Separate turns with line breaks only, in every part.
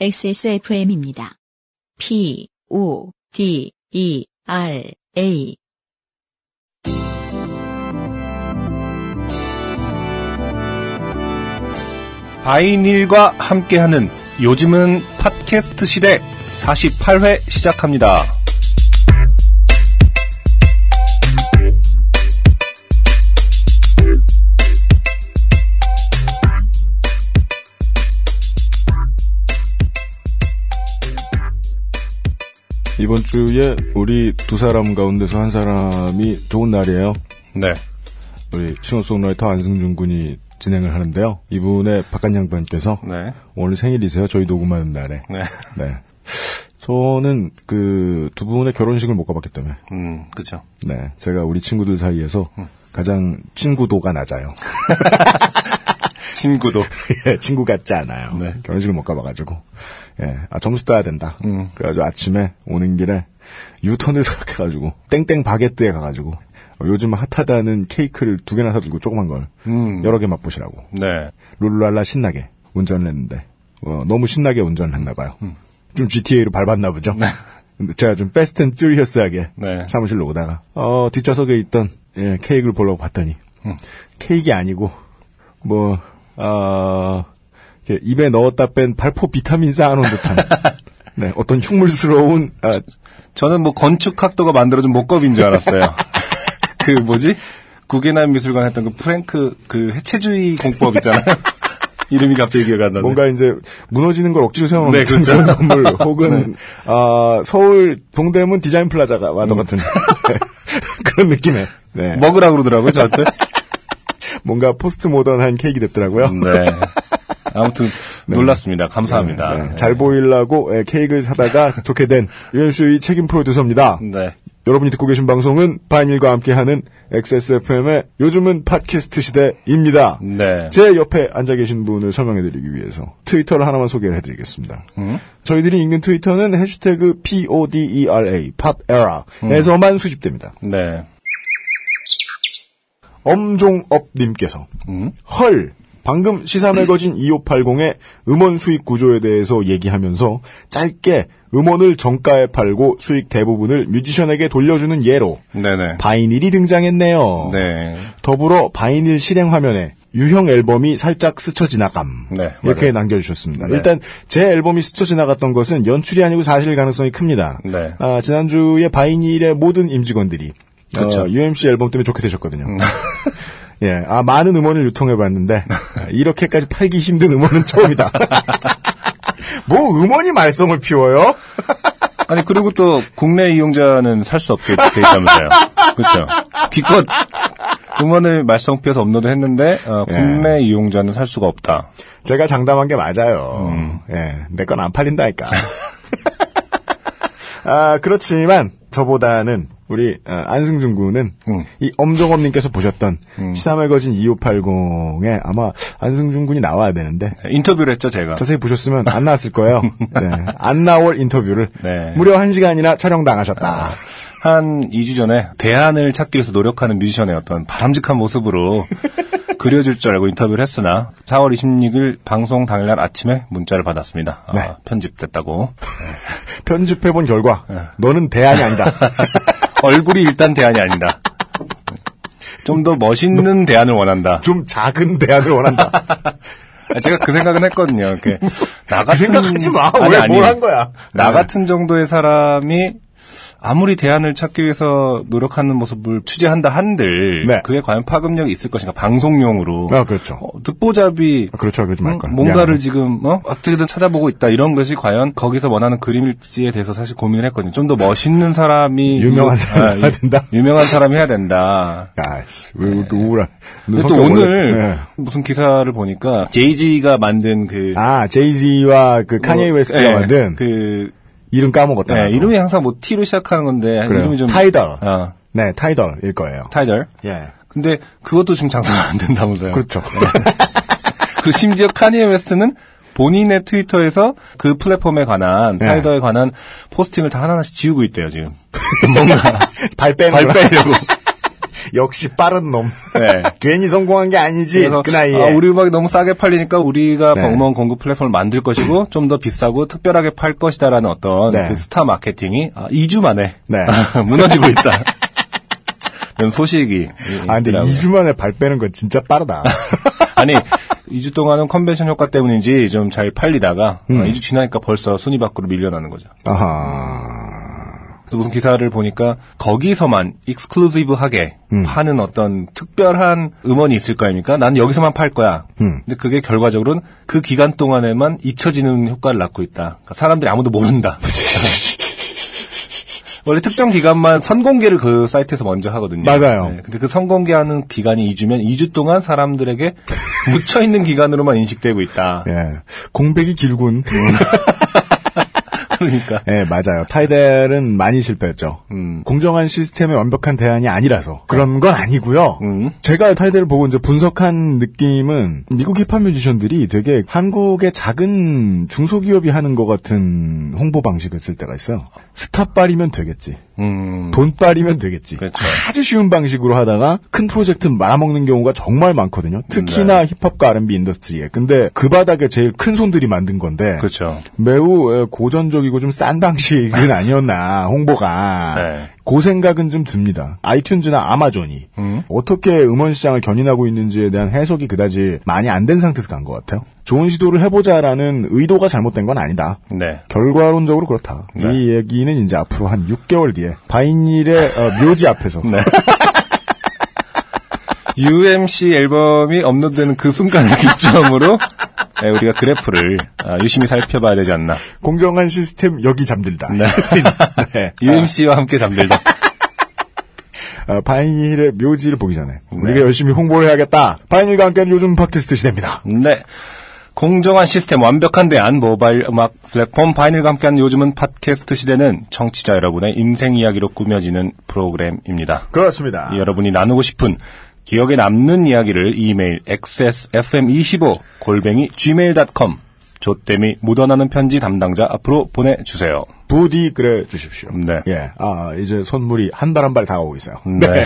XSFM입니다. P, O, D, E, R, A.
바이닐과 함께하는 요즘은 팟캐스트 시대 48회 시작합니다.
이번 주에 우리 두 사람 가운데서 한 사람이 좋은 날이에요.
네.
우리 싱어송라이터 안승준 군이 진행을 하는데요. 이분의 바깥 양반께서
네.
오늘 생일이세요. 저희 녹음하는 날에.
네.
네. 저는 그 두 분의 결혼식을 못 가봤기 때문에.
음, 그죠.
네. 제가 우리 친구들 사이에서 가장 친구도가 낮아요.
친구도.
예, 친구 같지 않아요.
네.
결혼식을 못 가봐가지고. 예, 아, 점수 따야 된다.
음.
그래가지고 아침에 오는 길에 유턴을 생각해가지고, 땡땡 바게트에 가가지고, 어, 요즘 핫하다는 케이크를 두 개나 사들고 조그만 걸,
음.
여러 개 맛보시라고.
네.
룰루랄라 신나게 운전을 했는데, 어, 너무 신나게 운전을 했나 봐요.
음.
좀 GTA로 밟았나 보죠. 근데 제가 좀 Fast and Furious하게
네.
사무실로 오다가, 어, 뒷좌석에 있던, 예, 케이크를 보려고 봤더니,
음.
케이크 아니고, 뭐, 어, 입에 넣었다 뺀 발포 비타민 쌓아놓은 듯한, 네, 어떤 흉물스러운, 아,
저는 뭐 건축학도가 만들어준 mock-up인 줄 알았어요. 그 뭐지? 구겐하임 미술관 했던 그 프랭크 그 해체주의 공법 있잖아요. 이름이 갑자기 기억 안 나네.
뭔가 이제 무너지는 걸 억지로 세워놓은
네, 그렇죠.
그런 건물, 혹은, 아, 서울 동대문 디자인 플라자가 와도 같은, 네, 그런 느낌의, 네.
먹으라고 그러더라고요, 저한테.
뭔가 포스트 모던한 케이크 됐더라고요.
네. 아무튼 놀랐습니다. 감사합니다.
네, 잘 보이려고 예, 케이크를 사다가 좋게 된 유현수의 책임 프로듀서입니다.
네.
여러분이 듣고 계신 방송은 바이닐과 함께하는 XSFM의 요즘은 팟캐스트 시대입니다.
네.
제 옆에 앉아 계신 분을 설명해드리기 위해서 트위터를 하나만 소개를 해드리겠습니다.
음?
저희들이 읽는 트위터는 해시태그 PODERA, 팝에라에서만 수집됩니다.
네.
엄종업님께서
음?
헐 방금 시사 매거진 2580의 음원 수익 구조에 대해서 얘기하면서 짧게 음원을 정가에 팔고 수익 대부분을 뮤지션에게 돌려주는 예로
네네.
바이닐이 등장했네요.
네.
더불어 바이닐 실행 화면에 유형 앨범이 살짝 스쳐 지나감.
네,
이렇게
맞아요.
남겨주셨습니다.
네.
일단 제 앨범이 스쳐 지나갔던 것은 연출이 아니고 사실 가능성이 큽니다.
네.
아, 지난주에 바이닐의 모든 임직원들이
그쵸. 음.
어, UMC 앨범 때문에 좋게 되셨거든요. 예, 아 많은 음원을 유통해봤는데 아, 이렇게까지 팔기 힘든 음원은 처음이다. 뭐 음원이 말썽을 피워요?
아니 그리고 또 국내 이용자는 살 수 없게 돼 있다면서요. 그렇죠. 기껏 음원을 말썽 피워서 업로드 했는데 어,
예.
국내 이용자는 살 수가 없다.
제가 장담한 게 맞아요.
음.
예, 내 건 안 팔린다니까. 아, 그렇지만 저보다는 우리 어, 안승준 군은
음.
이 엄정업님께서 보셨던 시사말 거진 2580에 아마 안승준 군이 나와야 되는데
네, 인터뷰를 했죠 제가.
자세히 보셨으면 안 나왔을 거예요. 네, 안 나올 인터뷰를
네.
무려 1 시간이나 촬영당하셨다.
한 2주 전에 대안을 찾기 위해서 노력하는 뮤지션의 어떤 바람직한 모습으로 그려줄 줄 알고 인터뷰를 했으나 4월 26일 방송 당일날 아침에 문자를 받았습니다. 아,
네.
편집됐다고.
편집해본 결과
네.
너는 대안이 아니다.
얼굴이 일단 대안이 아니다. 좀 더 멋있는 대안을 원한다.
좀 작은 대안을 원한다.
아, 제가 그 생각은 했거든요. 이렇게 나 같은
생각하지 마.
아니,
왜
아니.
뭘한 거야?
나
네.
같은 정도의 사람이 아무리 대안을 찾기 위해서 노력하는 모습을 취재한다 한들
네.
그게 과연 파급력이 있을 것인가 방송용으로
아, 그렇죠.
어, 듣보잡이
아, 그렇죠. 그러지 말
음,
걸.
뭔가를
미안하네.
지금 어? 어떻게든 찾아보고 있다 이런 것이 과연 거기서 원하는 그림일지에 대해서 사실 고민을 했거든요. 좀 더 멋있는 사람이
유명한
이거-
사람이
아,
해야
유-
된다?
유명한 사람이 해야 된다.
야, 씨, 왜 이렇게 우울한.
근데 또 오늘
네.
무슨 기사를 보니까 제이지가 만든 그
아, 제이지와 그 카니에
뭐,
웨스트가
예,
만든
그
이름 까먹었다.
네,
나도.
이름이 항상 뭐 T로 시작하는 건데
그래요.
이름이 좀
Tidal.
어,
네, Tidal일 거예요.
Tidal.
예.
근데 그것도 지금 장사가 안 된다면서요.
그렇죠.
그 심지어 카니에 웨스트는 본인의 트위터에서 그 플랫폼에 관한
네.
타이더에 관한 포스팅을 다 하나하나씩 지우고 있대요 지금. 뭔가
발.
빼려고.
역시 빠른 놈.
네.
괜히 성공한 게 아니지.
그래서
그 나이에.
아, 우리 음악이 너무 싸게 팔리니까 우리가
네.
음원 공급 플랫폼을 만들 것이고 좀 더 비싸고 특별하게 팔 것이다라는 어떤
네.
그 스타 마케팅이 아, 2주 만에
네.
무너지고 있다. 이런 소식이
아, 근데
있더라고요.
2주 만에 발 빼는 건 진짜 빠르다.
아니 2주 동안은 컨벤션 효과 때문인지 좀 잘 팔리다가
음.
어, 2주 지나니까 벌써 순위 밖으로 밀려나는 거죠.
아하.
그래서 무슨 기사를 보니까 거기서만 익스클루시브하게
음.
파는 어떤 특별한 음원이 있을 거 아닙니까? 난 여기서만 팔 거야.
음.
근데 그게 결과적으로는 그 기간 동안에만 잊혀지는 효과를 낳고 있다. 그러니까 사람들이 아무도 모른다. 원래 특정 기간만 선공개를 그 사이트에서 먼저 하거든요.
맞아요.
근데 그 선공개하는 기간이 2주면 2주 동안 사람들에게 묻혀 있는 기간으로만 인식되고 있다.
예. 공백이 길군.
그러니까
예, 맞아요. Tidal은 많이 실패했죠.
음.
공정한 시스템의 완벽한 대안이 아니라서 그런 건 아니고요.
음.
제가 Tidal을 보고 이제 분석한 느낌은 미국 힙합 뮤지션들이 되게 한국의 작은 중소기업이 하는 것 같은 홍보 방식을 쓸 때가 있어요. 스타빨이면 되겠지.
음,
돈빨이면 되겠지.
그렇죠.
아주 쉬운 방식으로 하다가 큰 프로젝트 말아먹는 경우가 정말 많거든요. 특히나
네.
힙합과 R&B industry에. 근데 그 바닥에 제일 큰 손들이 만든 건데
그렇죠.
매우 에, 고전적 이고 좀 싼 방식은 아니었나 홍보가
네.
그 생각은 좀 듭니다. 아이튠즈나 아마존이
음.
어떻게 음원 시장을 견인하고 있는지에 대한 해석이 그다지 많이 안 된 상태에서 간 것 같아요. 좋은 시도를 해보자라는 의도가 잘못된 건 아니다.
네.
결과론적으로 그렇다.
네.
이 얘기는 이제 앞으로 한 6개월 뒤에 바인일의 어, 묘지 앞에서
네. UMC 앨범이 업로드되는 그 순간을 기점으로 네, 우리가 그래프를 아, 유심히 살펴봐야 되지 않나.
공정한 시스템 여기 잠들다.
네.
네.
UMC와 함께 잠들다.
어, 바인일의 묘지를 보기 전에
네.
우리가 열심히 홍보를 해야겠다. 바인일과 함께하는 요즘 팟캐스트 시대입니다.
네. 공정한 시스템 완벽한 대안 모바일 음악 플랫폼 바이닐과 함께하는 요즘은 팟캐스트 시대는 청취자 여러분의 인생 이야기로 꾸며지는 프로그램입니다.
그렇습니다.
여러분이 나누고 싶은 기억에 남는 이야기를 이메일 xsfm25 골뱅이 gmail.com 조땜이 묻어나는 편지 담당자 앞으로 보내주세요.
부디 그래 주십시오.
네.
예. 아, 이제 선물이 한 발 한 발 다가오고 있어요.
네.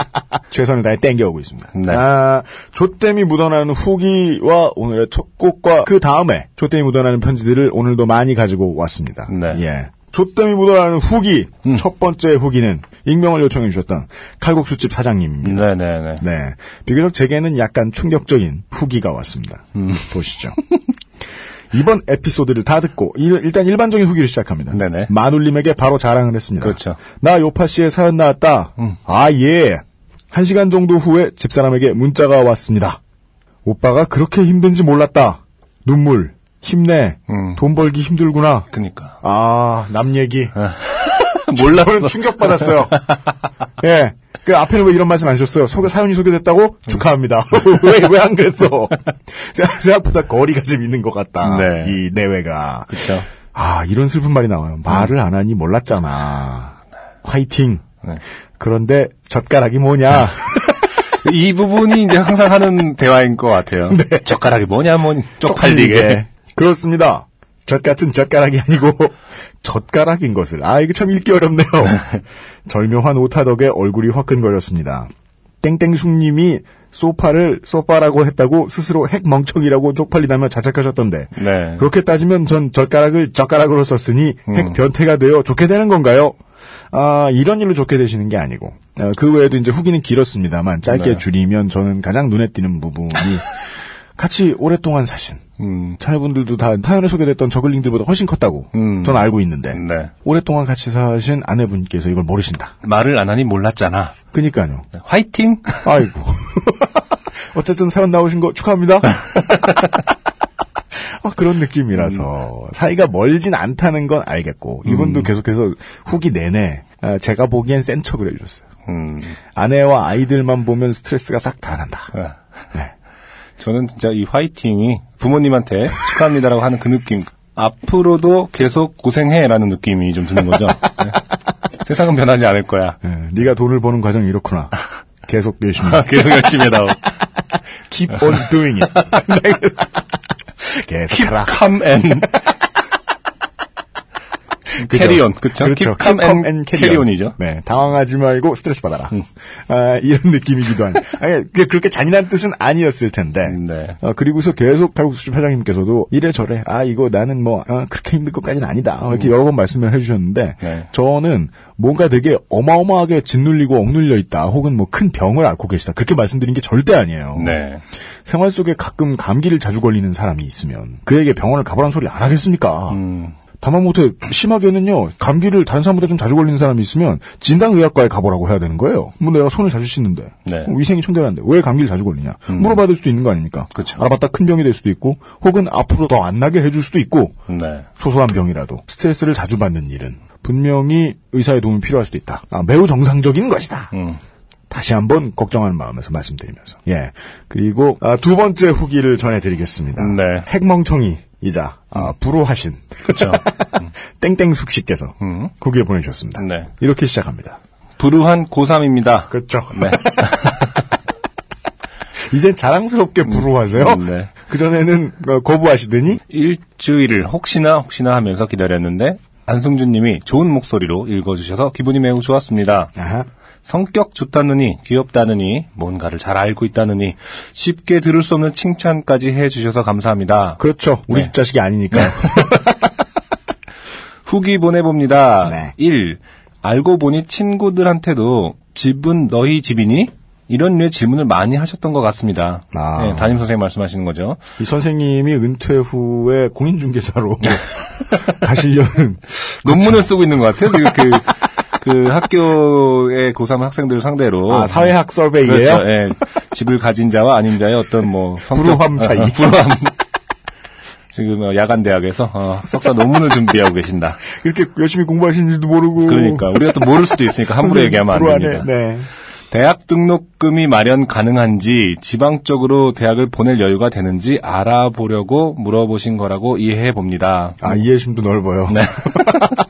최선을 다해 땡겨오고 있습니다.
네.
아, 조땜이 묻어나는 후기와 오늘의 첫 곡과 그 다음에 조땜이 묻어나는 편지들을 오늘도 많이 가지고 왔습니다.
네.
예. 조땜이 묻어나는 후기. 첫 번째 후기는 익명을 요청해 주셨던 칼국수집 사장님입니다.
네네네.
네. 비교적 제게는 약간 충격적인 후기가 왔습니다. 보시죠. 이번 에피소드를 다 듣고 일- 일단 일반적인 후기를 시작합니다.
네네.
마눌님에게 바로 자랑을 했습니다.
그렇죠.
나 요파 씨의 사연 나왔다. 아 예. 한 시간 정도 후에 집사람에게 문자가 왔습니다. 오빠가 그렇게 힘든지 몰랐다. 눈물, 힘내,
음.
돈 벌기 힘들구나.
그니까.
아, 남 얘기.
몰랐어.
저는 충격받았어요. 예. 그 앞에는 왜 이런 말씀 안 하셨어요? 소개, 사연이 소개됐다고? 축하합니다. 왜, 왜 안 그랬어? 생각- 생각보다 거리가 좀 있는 것 같다.
네.
이 내외가.
그쵸.
아, 이런 슬픈 말이 나와요. 말을 안 하니 몰랐잖아. 화이팅.
네.
그런데 젓가락이 뭐냐?
이 부분이 이제 항상 하는 대화인 것 같아요. 젓가락이 뭐냐, 뭐니, 쪽팔리게.
네. 그렇습니다. 젓 같은 젓가락이 아니고 젓가락인 것을. 아, 이거 참 읽기 어렵네요. 절묘한 오타 덕에 얼굴이 화끈거렸습니다. 땡땡숙님이 소파를 소파라고 했다고 스스로 핵멍청이라고 쪽팔리다며 자책하셨던데
네.
그렇게 따지면 전 젓가락을 젓가락으로 썼으니 핵 변태가 되어 좋게 되는 건가요? 아, 이런 일로 좋게 되시는 게 아니고 어, 그 외에도 이제 후기는 길었습니다만 짧게
네.
줄이면 저는 가장 눈에 띄는 부분이 같이 오랫동안 사신
음,
자녀분들도 다 사연에 소개됐던 저글링들보다 훨씬 컸다고
음.
저는 알고 있는데
네.
오랫동안 같이 사신 아내분께서 이걸 모르신다.
말을 안 하니 몰랐잖아.
그니까요.
화이팅!
아이고. 어쨌든 사연 나오신 거 축하합니다. 아, 그런 느낌이라서 사이가 멀진 않다는 건 알겠고 이분도 계속해서 후기 내내 아, 제가 보기엔 센 척을 해주셨어요.
음,
아내와 아이들만 보면 스트레스가 싹 다 난다.
아,
네.
저는 진짜 이 화이팅이 부모님한테 축하합니다라고 하는 그 느낌. 앞으로도 계속 고생해라는 느낌이 좀 드는 거죠. 네. 세상은 변하지 않을 거야.
예, 네가 돈을 버는 과정이 이렇구나. 계속 열심히.
계속 열심히 해다오.
Keep on doing it. 계속
Keep
해라.
calm and? 캐리온, 그쵸?
그렇죠.
Keep calm and carry-on이죠.
네, 당황하지 말고 스트레스 받아라. 아, 이런 느낌이기도 한. 아니, 그게 그렇게 잔인한 뜻은 아니었을 텐데.
네.
어, 그리고서 계속 칼국수집 회장님께서도 이래저래 아 이거 나는 뭐 어, 그렇게 힘들 것까지는 아니다 어, 이렇게 여러 번 말씀을 해주셨는데
네.
저는 뭔가 되게 어마어마하게 짓눌리고 억눌려 있다 혹은 뭐 큰 병을 앓고 계시다 그렇게 말씀드린 게 절대 아니에요.
네.
생활 속에 가끔 감기를 자주 걸리는 사람이 있으면 그에게 병원을 가보라는 소리 안 하겠습니까?
음.
다만 못해 심하게는요 감기를 다른 사람보다 좀 자주 걸리는 사람이 있으면 진단의학과에 가보라고 해야 되는 거예요. 뭐 내가 손을 자주 씻는데
네.
뭐 위생이 청결한데 왜 감기를 자주 걸리냐 물어봐줄 수도 있는 거 아닙니까?
그쵸.
알아봤다 큰 병이 될 수도 있고 혹은 앞으로 더 안 나게 해줄 수도 있고
네.
소소한 병이라도 스트레스를 자주 받는 일은 분명히 의사의 도움이 필요할 수도 있다. 아, 매우 정상적인 것이다.
음.
다시 한번 걱정하는 마음에서 말씀드리면서 예 그리고 아, 두 번째 후기를 전해드리겠습니다.
네.
핵멍청이 이자 아, 불호하신
그쵸.
땡땡숙 씨께서
음.
후기를 보내주셨습니다.
네.
이렇게 시작합니다.
불우한 고3입니다.
그렇죠.
네.
이젠 자랑스럽게 불호하세요.
음, 네.
그 전에는 어, 거부하시더니
일주일을 혹시나 혹시나 하면서 기다렸는데 안승준 님이 좋은 목소리로 읽어주셔서 기분이 매우 좋았습니다.
아하,
성격 좋다느니 귀엽다느니 뭔가를 잘 알고 있다느니 쉽게 들을 수 없는 칭찬까지 해주셔서 감사합니다.
그렇죠. 우리
네.
집 자식이 아니니까.
후기 보내봅니다.
네.
1. 알고 보니 친구들한테도 집은 너희 집이니? 이런 류의 질문을 많이 하셨던 것 같습니다.
아.
네, 담임 선생님 말씀하시는 거죠.
이 선생님이 은퇴 후에 공인중개사로
네.
가시려는
논문을 쓰고 있는 것 같아요. 지금 그, 그 학교의 고3 학생들을 상대로.
아, 사회학 서베이예요.
그렇죠. 예. 집을 가진 자와 아닌 자의 어떤 뭐 성격-
불우함 차이.
어, 불우함. 지금 어, 야간 대학에서 어, 석사 논문을 준비하고 계신다.
이렇게 열심히 공부하시는지도 모르고.
그러니까 우리가 또 모를 수도 있으니까 함부로 얘기하면 안. 됩니다.
네.
대학 등록금이 마련 가능한지 지방 쪽으로 대학을 보낼 여유가 되는지 알아보려고 물어보신 거라고 이해해 봅니다.
아, 이해심도 넓어요.
네.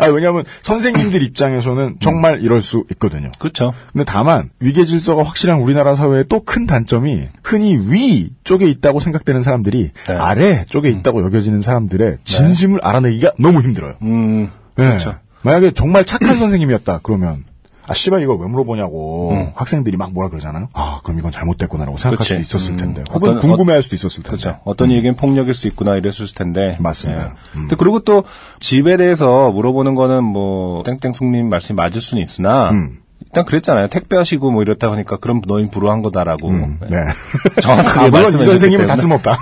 아, 왜냐하면 선생님들 입장에서는 정말 이럴 수 있거든요.
그렇죠.
근데 다만 위계 질서가 확실한 우리나라 사회의 또 큰 단점이 흔히 위 쪽에 있다고 생각되는 사람들이
네.
아래 쪽에 있다고 여겨지는 사람들의 진심을 알아내기가 너무 힘들어요.
음,
네.
그렇죠.
만약에 정말 착한 선생님이었다 그러면 아 씨발 이걸 왜 물어보냐고
음.
학생들이 막 뭐라 그러잖아요. 아 그럼 이건 잘못됐구나라고 생각할. 수 있었을
음.
텐데 혹은
어떤-
궁금해할 수도 있었을 텐데.
그렇죠. 어떤 얘기는 폭력일 수 있구나 이랬을 텐데.
맞습니다.
예.
음.
근데 그리고 또 집에 대해서 물어보는 거는 뭐 땡땡 숙님 말씀이 맞을 수는 있으나
음.
일단 그랬잖아요. 택배하시고 뭐 이렇다 하니까 그럼 너희 불우한 거다라고.
네.
예. 정확하게
아,
말씀해
선생님은 다
주셨기
쓸모없다.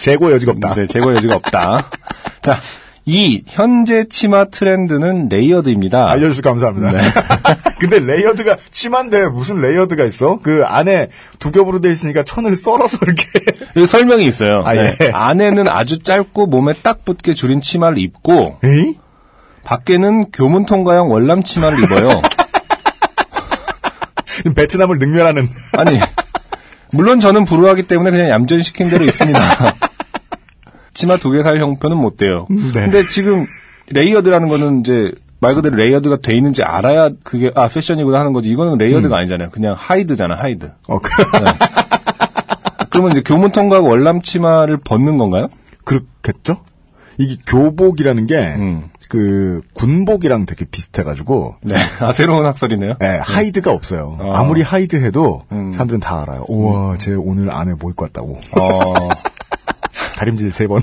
재고 여지가 없다.
네, 재고 여지가 없다. 자, 이 현재 치마 트렌드는 layered입니다.
알려주셔서 감사합니다.
네.
근데 layered가 치마인데 무슨 layered가 있어? 그 안에 두 겹으로 돼 있으니까 천을 썰어서 이렇게.
설명이 있어요.
아, 예.
네. 안에는 아주 짧고 몸에 딱 붙게 줄인 치마를 입고
에이?
밖에는 교문 통과형 월남 치마를 입어요.
베트남을 능멸하는.
아니, 물론 저는 불우하기 때문에 그냥 얌전히 시킨 대로 입습니다. 치마 두 개 살 형편은 못 돼요.
네.
근데 지금 layered라는 거는 이제 말 그대로 layered가 돼 있는지 알아야 그게 아 패션이구나 하는 거지. 이거는 layered가
음.
아니잖아요. 그냥 hide잖아, hide.
어, 그,
그러면 이제 교문 통과하고 월남 치마를 벗는 건가요?
그렇겠죠? 이게 교복이라는 게,
음.
그, 군복이랑 되게 비슷해가지고,
네. 아 새로운 학설이네요.
예, hide가 없어요.
어.
아무리 hide 해도,
음.
사람들은 다 알아요. 우와, 쟤 오늘 안에 뭐 입고 왔다고.
어.
다림질 세 번.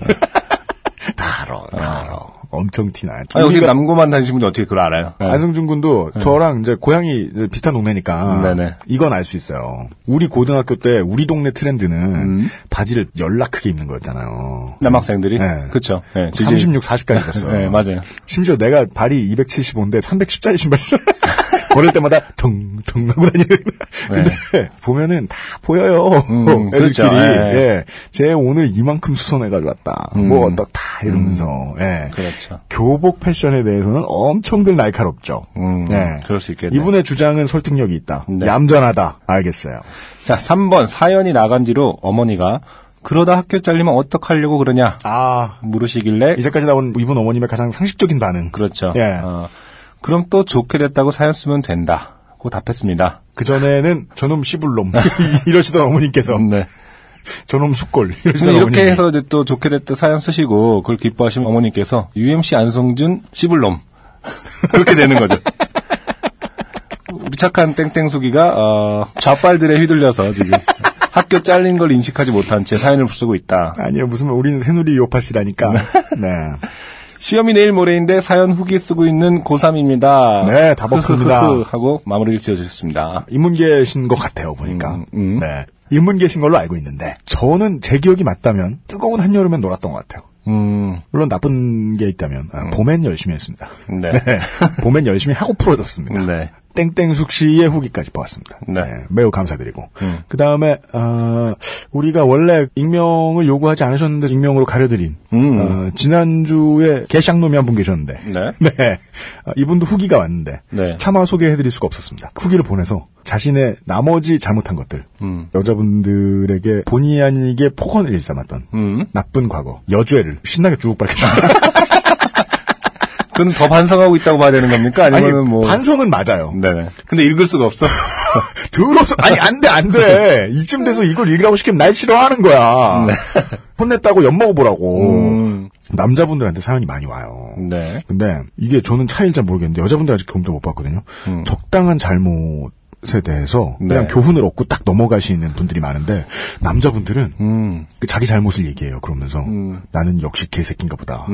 다 알아, 다 알아. 엄청 티나요.
아, 여기 남고만 다니신 분이 어떻게 그걸 알아요? 네.
안승준 군도 저랑 이제 고향이 비슷한 동네니까
네네.
이건 알 수 있어요. 우리 고등학교 때 우리 동네 트렌드는
음.
바지를 열라 크게 입는 거였잖아요.
남학생들이?
네.
그쵸. 네,
36, 40까지 갔어요.
네, 맞아요.
심지어 내가 발이 275인데 310짜리 신발. 걸을 때마다 텅텅 하고 다니는. 근데 보면은 다 보여요.
음,
애들끼리.
그렇죠. 예.
예. 쟤 오늘 이만큼 수선해가지고 왔다. 뭐 어떡 다 이러면서. 예.
그렇죠.
교복 패션에 대해서는 엄청들 날카롭죠.
음,
네.
그럴 수 있겠네요.
이분의 주장은 설득력이 있다.
네.
얌전하다. 알겠어요.
자, 3번 사연이 나간 뒤로 어머니가 그러다 학교 잘리면 어떡하려고 그러냐
아,
물으시길래
이제까지 나온 이분 어머님의 가장 상식적인 반응.
그렇죠.
예.
어, 그럼 또 좋게 됐다고 사연 쓰면 된다. 고 답했습니다.
그 전에는 저놈 씨불놈 이러시던 어머님께서
네.
저놈 숙골.
이렇게
어머님이.
해서 이제 또 좋게 됐다 사연 쓰시고 그걸 기뻐하시면 어머니께서 UMC 안성준 씹을놈 그렇게 되는 거죠. 우리 착한 땡땡수기가 어, 좌빨들에 휘둘려서 지금 학교 잘린 걸 인식하지 못한 채 사연을 쓰고 있다.
아니요, 무슨, 우리는 새누리 요파씨라니까. 네.
시험이 내일 모레인데 사연 후기 쓰고 있는 고3입니다.
네, 다 먹습니다.
하고 마무리를 지어주셨습니다.
인문계신 것 같아요, 보니까.
음, 음.
네. 인문계신 걸로 알고 있는데, 저는 제 기억이 맞다면, 뜨거운 한여름엔 놀았던 것 같아요.
음,
물론 나쁜 게 있다면, 아, 봄엔 열심히 했습니다.
네.
네. 봄엔 열심히 하고 풀어줬습니다.
네.
땡땡숙 씨의 후기까지 보았습니다.
네.
매우 감사드리고.
음.
그 다음에, 어, 우리가 원래 익명을 요구하지 않으셨는데 익명으로 가려드린,
음.
어, 지난주에 개샹놈이 한 분 계셨는데,
네.
네. 어, 이분도 후기가 왔는데,
네.
차마 소개해드릴 수가 없었습니다. 후기를 보내서 자신의 나머지 잘못한 것들,
음.
여자분들에게 본의 아니게 폭언을 일삼았던
음.
나쁜 과거, 여죄를 신나게 쭉 밝혀줍니다.
그건 더 반성하고 있다고 봐야 되는 겁니까?
아니,
아니면 뭐.
반성은 맞아요.
네네. 근데 읽을 수가 없어.
들어서 아니 안 돼 안 돼. 이쯤 돼서 이걸 읽으라고 시키면 날 싫어하는 거야. 혼냈다고 엿 먹어보라고.
네. 음.
남자분들한테 사연이 많이 와요.
네.
근데 이게 저는 차이를 잘 모르겠는데 여자분들 아직 경험도 못 봤거든요. 적당한 잘못 에 대해서 그냥
음. 네.
교훈을 얻고 딱 넘어가시는 분들이 많은데 남자분들은
음.
그 자기 잘못을 얘기해요. 그러면서
음.
나는 역시 개새끼인가 보다.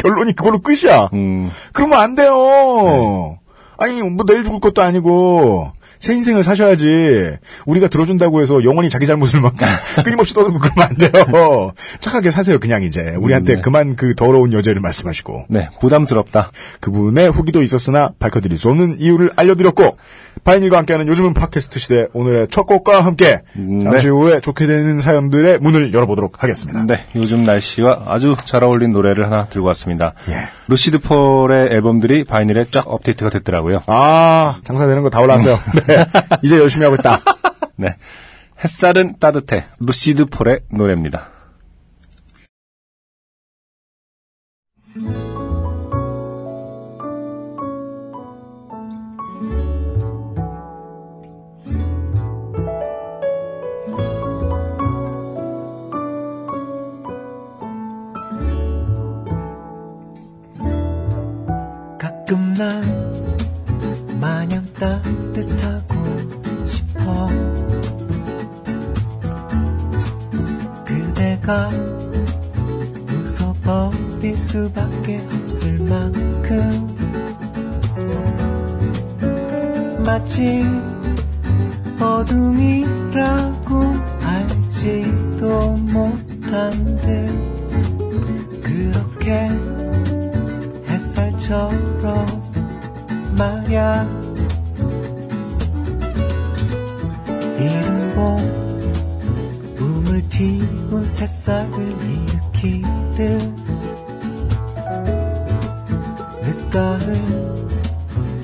음.
결론이 그걸로 끝이야.
음.
그러면 안 돼요. 아니, 뭐 내일 죽을 것도 아니고, 새 인생을 사셔야지. 우리가 들어준다고 해서 영원히 자기 잘못을 막 끊임없이 떠들고 그러면 안 돼요. 착하게 사세요, 그냥 이제. 우리한테
음, 네.
그만 그 더러운 여죄를 말씀하시고.
네. 부담스럽다.
그분의 후기도 있었으나 밝혀드릴 수 없는 이유를 알려드렸고, 바인일과 함께하는 요즘은 팟캐스트 시대 오늘의 첫 곡과 함께
음,
잠시
네.
후에 좋게 되는 사연들의 문을 열어보도록 하겠습니다.
네. 요즘 날씨와 아주 잘 어울린 노래를 하나 들고 왔습니다.
예.
루시드 폴의 앨범들이 바이닐에 쫙 업데이트가 됐더라고요.
아, 장사되는 거 다 올라왔어요. 네. 이제 열심히 하고 있다.
네. 햇살은 따뜻해. 루시드 폴의 노래입니다.
그대가 웃어버릴 수밖에 없을 만큼. 마치 어둠이라고 알지도 못한 듯 그렇게 햇살처럼 말야 띄운 새싹을 일으키듯 늦가을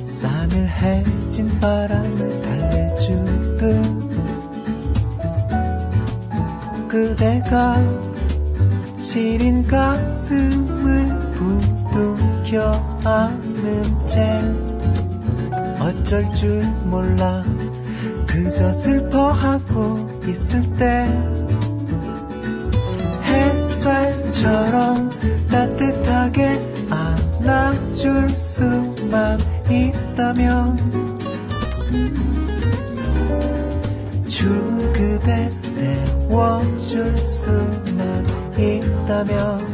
싸늘해진 바람을 달래주듯 그대가 시린 가슴을 부둥켜 안는 채 어쩔 줄 몰라 그저 슬퍼하고 있을 때 햇살처럼 따뜻하게 안아줄 수만 있다면 주 그대 내워줄 수만 있다면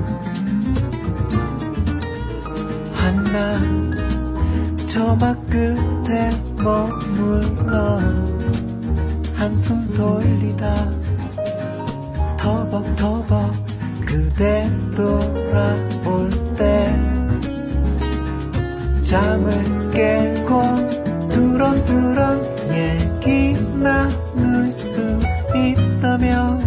한낮 저막 끝에 머물러 한숨 돌리다 터벅터벅 잠을 깨고 두런두런 얘기 나눌 수 있다면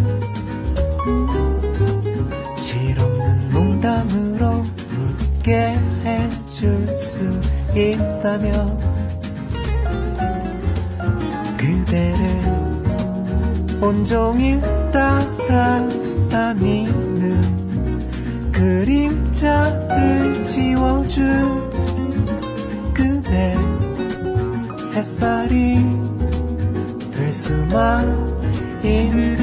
실없는 농담으로 웃게 해줄 수 있다면 그대를 온종일 햇살이 될 수만 있다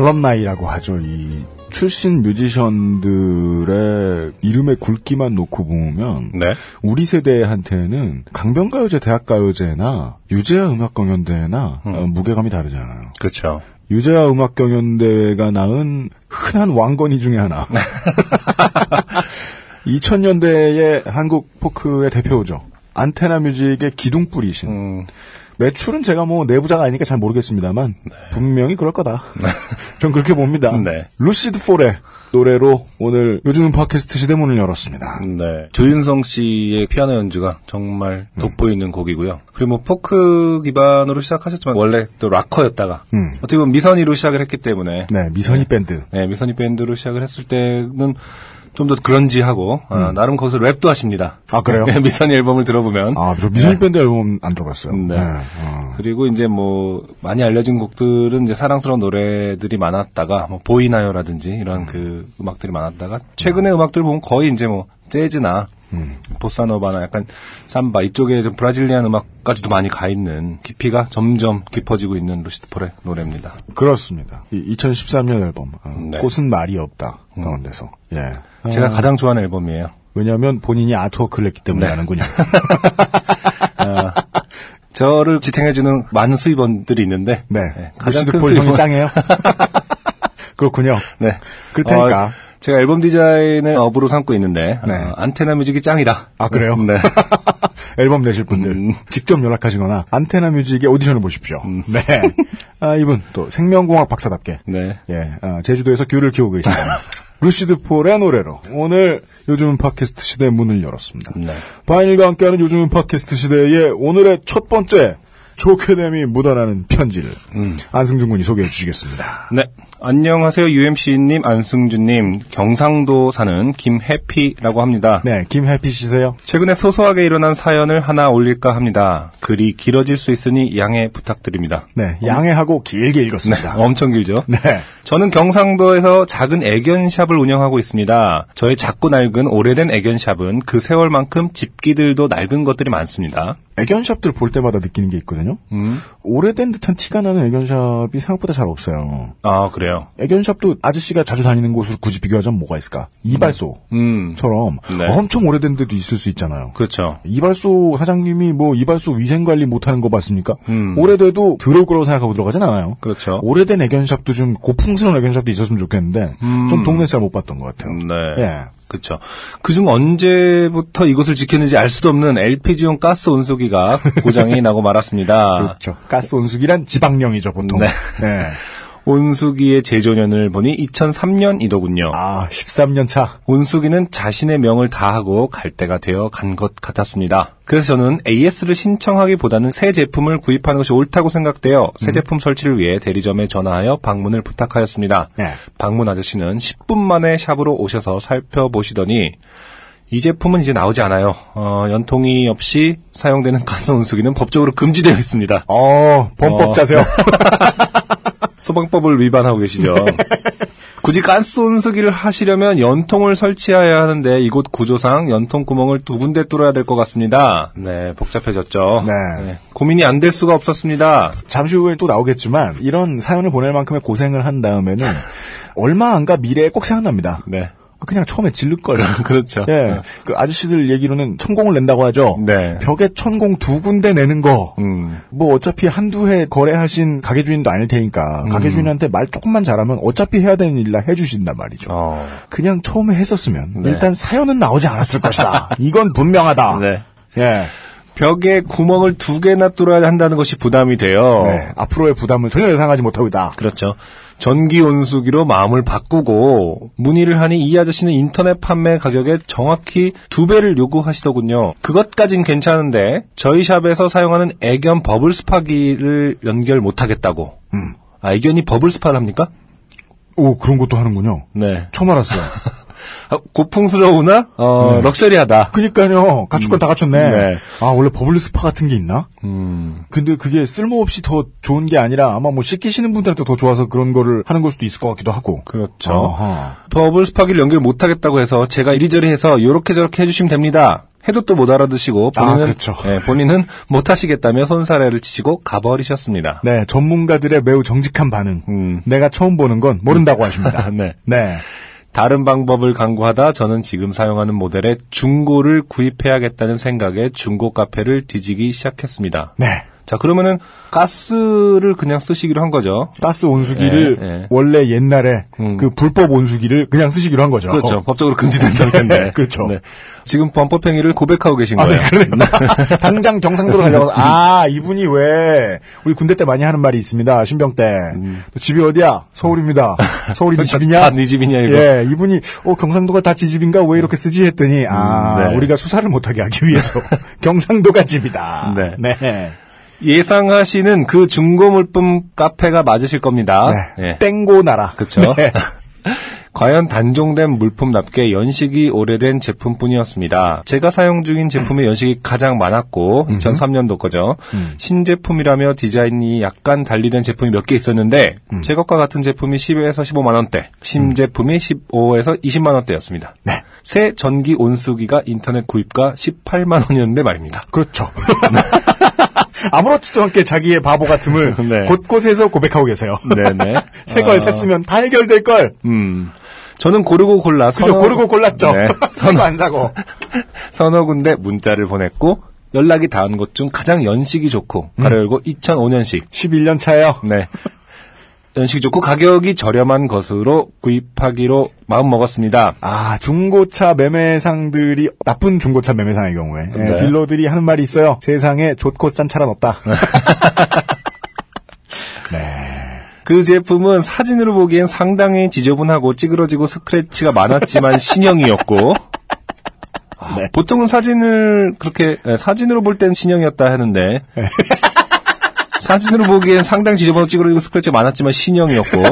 알럼나이라고 하죠. 이 출신 뮤지션들의 이름의 굵기만 놓고 보면
네.
우리 세대한테는 강변가요제 대학가요제나 유재하 음악경연대회나 어, 무게감이 다르잖아요.
그렇죠.
유재하 음악경연대회가 낳은 흔한 왕건이 중에 하나. 2000년대의 한국 포크의 대표죠. 안테나 뮤직의 기둥뿌리신.
음,
매출은 제가 뭐 내부자가 아니니까 잘 모르겠습니다만 분명히 그럴 거다. 전 그렇게 봅니다.
네.
루시드 폴의 노래로 오늘 요즘은 팟캐스트 시대 문을 열었습니다.
네. 조윤성 씨의 피아노 연주가 정말 돋보이는 곡이고요. 그리고 뭐 포크 기반으로 시작하셨지만 원래 또 락커였다가
음.
어떻게 보면 미선이로 시작을 했기 때문에
네, 미선이 밴드.
네, 미선이 밴드로 시작을 했을 때는 좀 더 grungy하고 아, 나름 거기서 랩도 하십니다.
아, 그래요?
네, 미선이 앨범을 들어보면
아, 저 미선이 밴드 앨범 안 들어봤어요.
네.
어.
그리고 이제 뭐 많이 알려진 곡들은 이제 사랑스러운 노래들이 많았다가 뭐 보이나요라든지 이런 그 음악들이 많았다가 최근의 음 악들 보면 거의 이제 뭐 재즈나 보사노바나 약간 삼바 이쪽에 좀 브라질리안 음악까지도 많이 가 있는 깊이가 점점 깊어지고 있는 루시드 폴의 노래입니다.
그렇습니다. 이 2013년 앨범 어,
네.
꽃은 말이 없다 가운데서 예.
제가
어,
가장 좋아하는 앨범이에요.
왜냐하면 본인이 아트워크를 했기 때문에
네.
하는군요.
저를 지탱해주는 많은 수입원들이 있는데
네.
네, 가장
루시드
큰 수입원
짱이에요. 그렇군요.
네.
그렇다니까.
어, 제가 앨범 디자인을 업으로 삼고 있는데
네.
어, 안테나 뮤직이 짱이다.
아, 그래요?
네.
앨범 내실 분들
음.
직접 연락하시거나 안테나 뮤직의 오디션을 보십시오. 네. 아, 이분 또 생명공학 박사답게
네.
예, 아, 제주도에서 귤을 키우고 계시다. 루시드 폴의 노래로 오늘 요즘은 팟캐스트 시대의 문을 열었습니다.
네.
바인일과 함께하는 요즘은 팟캐스트 시대의 오늘의 첫 번째 좋게 됨이 묻어나는 편지를 안승준 군이 소개해 주시겠습니다.
네. 안녕하세요. UMC님, 안승준님. 경상도 사는 김해피라고 합니다.
네, 김해피 씨세요?
최근에 소소하게 일어난 사연을 하나 올릴까 합니다. 글이 길어질 수 있으니 양해 부탁드립니다.
네, 양해하고 길게
네,
읽었습니다.
엄청 길죠?
네.
저는 경상도에서 작은 애견샵을 운영하고 있습니다. 저의 작고 낡은 오래된 애견샵은 그 세월만큼 집기들도 낡은 것들이 많습니다.
애견샵들 볼 때마다 느끼는 게 있거든요.
음.
오래된 듯한 티가 나는 애견샵이 생각보다 잘 없어요.
아, 그래요?
애견샵도 아저씨가 자주 다니는 곳으로 굳이 비교하자면 뭐가 있을까? 이발소처럼
음.
음.
네.
엄청 오래된 데도 있을 수 있잖아요.
그렇죠.
이발소 사장님이 뭐 이발소 위생 관리 못하는 거 봤습니까?
음.
오래돼도 들어올 거라고 생각하고 들어가진 않아요.
그렇죠.
오래된 애견샵도 좀 고풍스러운 애견샵도 있었으면 좋겠는데 좀 동네 살못 봤던 것 같아요.
음. 네.
예.
그렇죠. 그중 언제부터 이것을 지켰는지 알 수도 없는 LPG용 가스 온수기가 고장이 나고 말았습니다.
그렇죠. 가스 온수기란 지방령이죠 보통.
네.
네.
온수기의 제조년을 보니 2003년이더군요.
아 13년 차.
온수기는 자신의 명을 다하고 갈 때가 되어 간 것 같았습니다. 그래서 저는 AS를 신청하기보다는 새 제품을 구입하는 것이 옳다고 생각되어 새 제품 설치를 위해 대리점에 전화하여 방문을 부탁하였습니다.
네.
방문 아저씨는 10분 만에 샵으로 오셔서 살펴보시더니 이 제품은 이제 나오지 않아요. 어, 연통이 없이 사용되는 가스 온수기는 법적으로 금지되어 있습니다.
어 범법
어.
자세요.
소방법을 위반하고 계시죠. 굳이 가스 온수기를 하시려면 연통을 설치해야 하는데 이곳 구조상 연통 구멍을 두 군데 뚫어야 될 것 같습니다. 네, 복잡해졌죠.
네.
고민이 안 될 수가 없었습니다.
잠시 후에 또 나오겠지만 이런 사연을 보낼 만큼의 고생을 한 다음에는 얼마 안가 미래에 꼭 생각납니다.
네.
그냥 처음에 질를 걸.
그렇죠.
예. 그 아저씨들 얘기로는 천공을 낸다고 하죠.
네.
벽에 천공 두 군데 내는 거.
음.
뭐 어차피 한두 해 거래하신 가게 주인도 아닐 테니까
음.
가게 주인한테 말 조금만 잘하면 어차피 해야 되는 일이라 해 주신단 말이죠.
어.
그냥 처음에 했었으면
네.
일단 사연은 나오지 않았을 것이다. 이건 분명하다.
네.
예.
벽에 구멍을 두 개나 뚫어야 한다는 것이 부담이 돼요.
네. 앞으로의 부담을 전혀 예상하지 못하고 있다.
그렇죠. 전기 온수기로 마음을 바꾸고 문의를 하니 이 아저씨는 인터넷 판매 가격에 정확히 두 배를 요구하시더군요. 그것까진 괜찮은데 저희 샵에서 사용하는 애견 버블 스파기를 연결 못하겠다고.
음.
아, 애견이 버블 스파를 합니까?
오 그런 것도 하는군요.
네.
처음 알았어요.
아, 고풍스러우나 어, 럭셔리하다.
그니까요. 갖출 건 다 갖췄네.
네.
아 원래 버블 스파 같은 게 있나?
음.
근데 그게 쓸모없이 더 좋은 게 아니라 아마 뭐 씻기시는 분들한테 더 좋아서 그런 거를 하는 걸 수도 있을 것 같기도 하고.
그렇죠.
어허.
버블 스파기를 연결 못 하겠다고 해서 제가 이리저리 해서 요렇게 저렇게 해주시면 됩니다. 해도 또 못 알아듣시고
아,
본인은
그렇죠.
예, 본인은 못 하시겠다며 손사래를 치시고 가버리셨습니다.
네, 전문가들의 매우 정직한 반응.
음.
내가 처음 보는 건 모른다고 하십니다.
네.
네.
다른 방법을 강구하다 저는 지금 사용하는 모델의 중고를 구입해야겠다는 생각에 중고 카페를 뒤지기 시작했습니다.
네.
자 그러면은 가스를 그냥 쓰시기로 한 거죠.
가스 온수기를
예, 예.
원래 옛날에
음.
그 불법 온수기를 그냥 쓰시기로 한 거죠.
그렇죠. 법적으로 금지된 상태인데.
그렇죠.
네. 지금 범법 행위를 고백하고 계신
아, 네,
거예요.
그러네요. 당장 경상도로 가려고 아 이분이 왜 우리 군대 때 많이 하는 말이 있습니다. 신병 때너 집이 어디야? 서울입니다. 서울이 네 집이냐?
다네 집이냐, 이거.
예, 이분이 어 경상도가 다 지 집인가 왜 이렇게 쓰지 했더니 아
음, 네.
우리가 수사를 못하게 하기 위해서 경상도가 집이다.
네.
네.
예상하시는 그 중고 물품 카페가 맞으실 겁니다.
네.
예.
땡고 나라.
그쵸.
네.
과연 단종된 물품답게 연식이 오래된 제품뿐이었습니다. 제가 사용 중인 제품의 연식이 가장 많았고 2003년도 거죠. 신제품이라며 디자인이 약간 달리된 제품이 몇 개 있었는데 제 것과 같은 제품이 10에서 15만 원대, 신제품이 15에서 20만 원대였습니다.
네.
새 전기 온수기가 인터넷 구입가 18만 원이었는데 말입니다.
그렇죠. 아무렇지도 않게 자기의 바보 같음을
네.
곳곳에서 고백하고 계세요.
네네.
새걸
아,
샀으면 다 해결될 걸.
음. 저는 고르고 골라
그죠? 고르고 골랐죠.
네.
새거 안 사고.
서너 군데 문자를 보냈고 연락이 닿은 곳중 가장 연식이 좋고
음.
가로 열고 2005년식
11년 차예요.
네 연식이 좋고 가격이 저렴한 것으로 구입하기로 마음 먹었습니다.
아, 중고차 매매상들이, 나쁜 중고차 매매상의 경우에, 예,
네.
딜러들이 하는 말이 있어요. 세상에 좋고 싼 차란 없다.
그 제품은 사진으로 보기엔 상당히 지저분하고 찌그러지고 스크래치가 많았지만 신형이었고 아,
네.
보통은 사진을 그렇게 네, 사진으로 볼 땐 신형이었다 하는데 사진으로 보기엔 상당히 지저분하고 찌그러지고 스크래치가 많았지만 신형이었고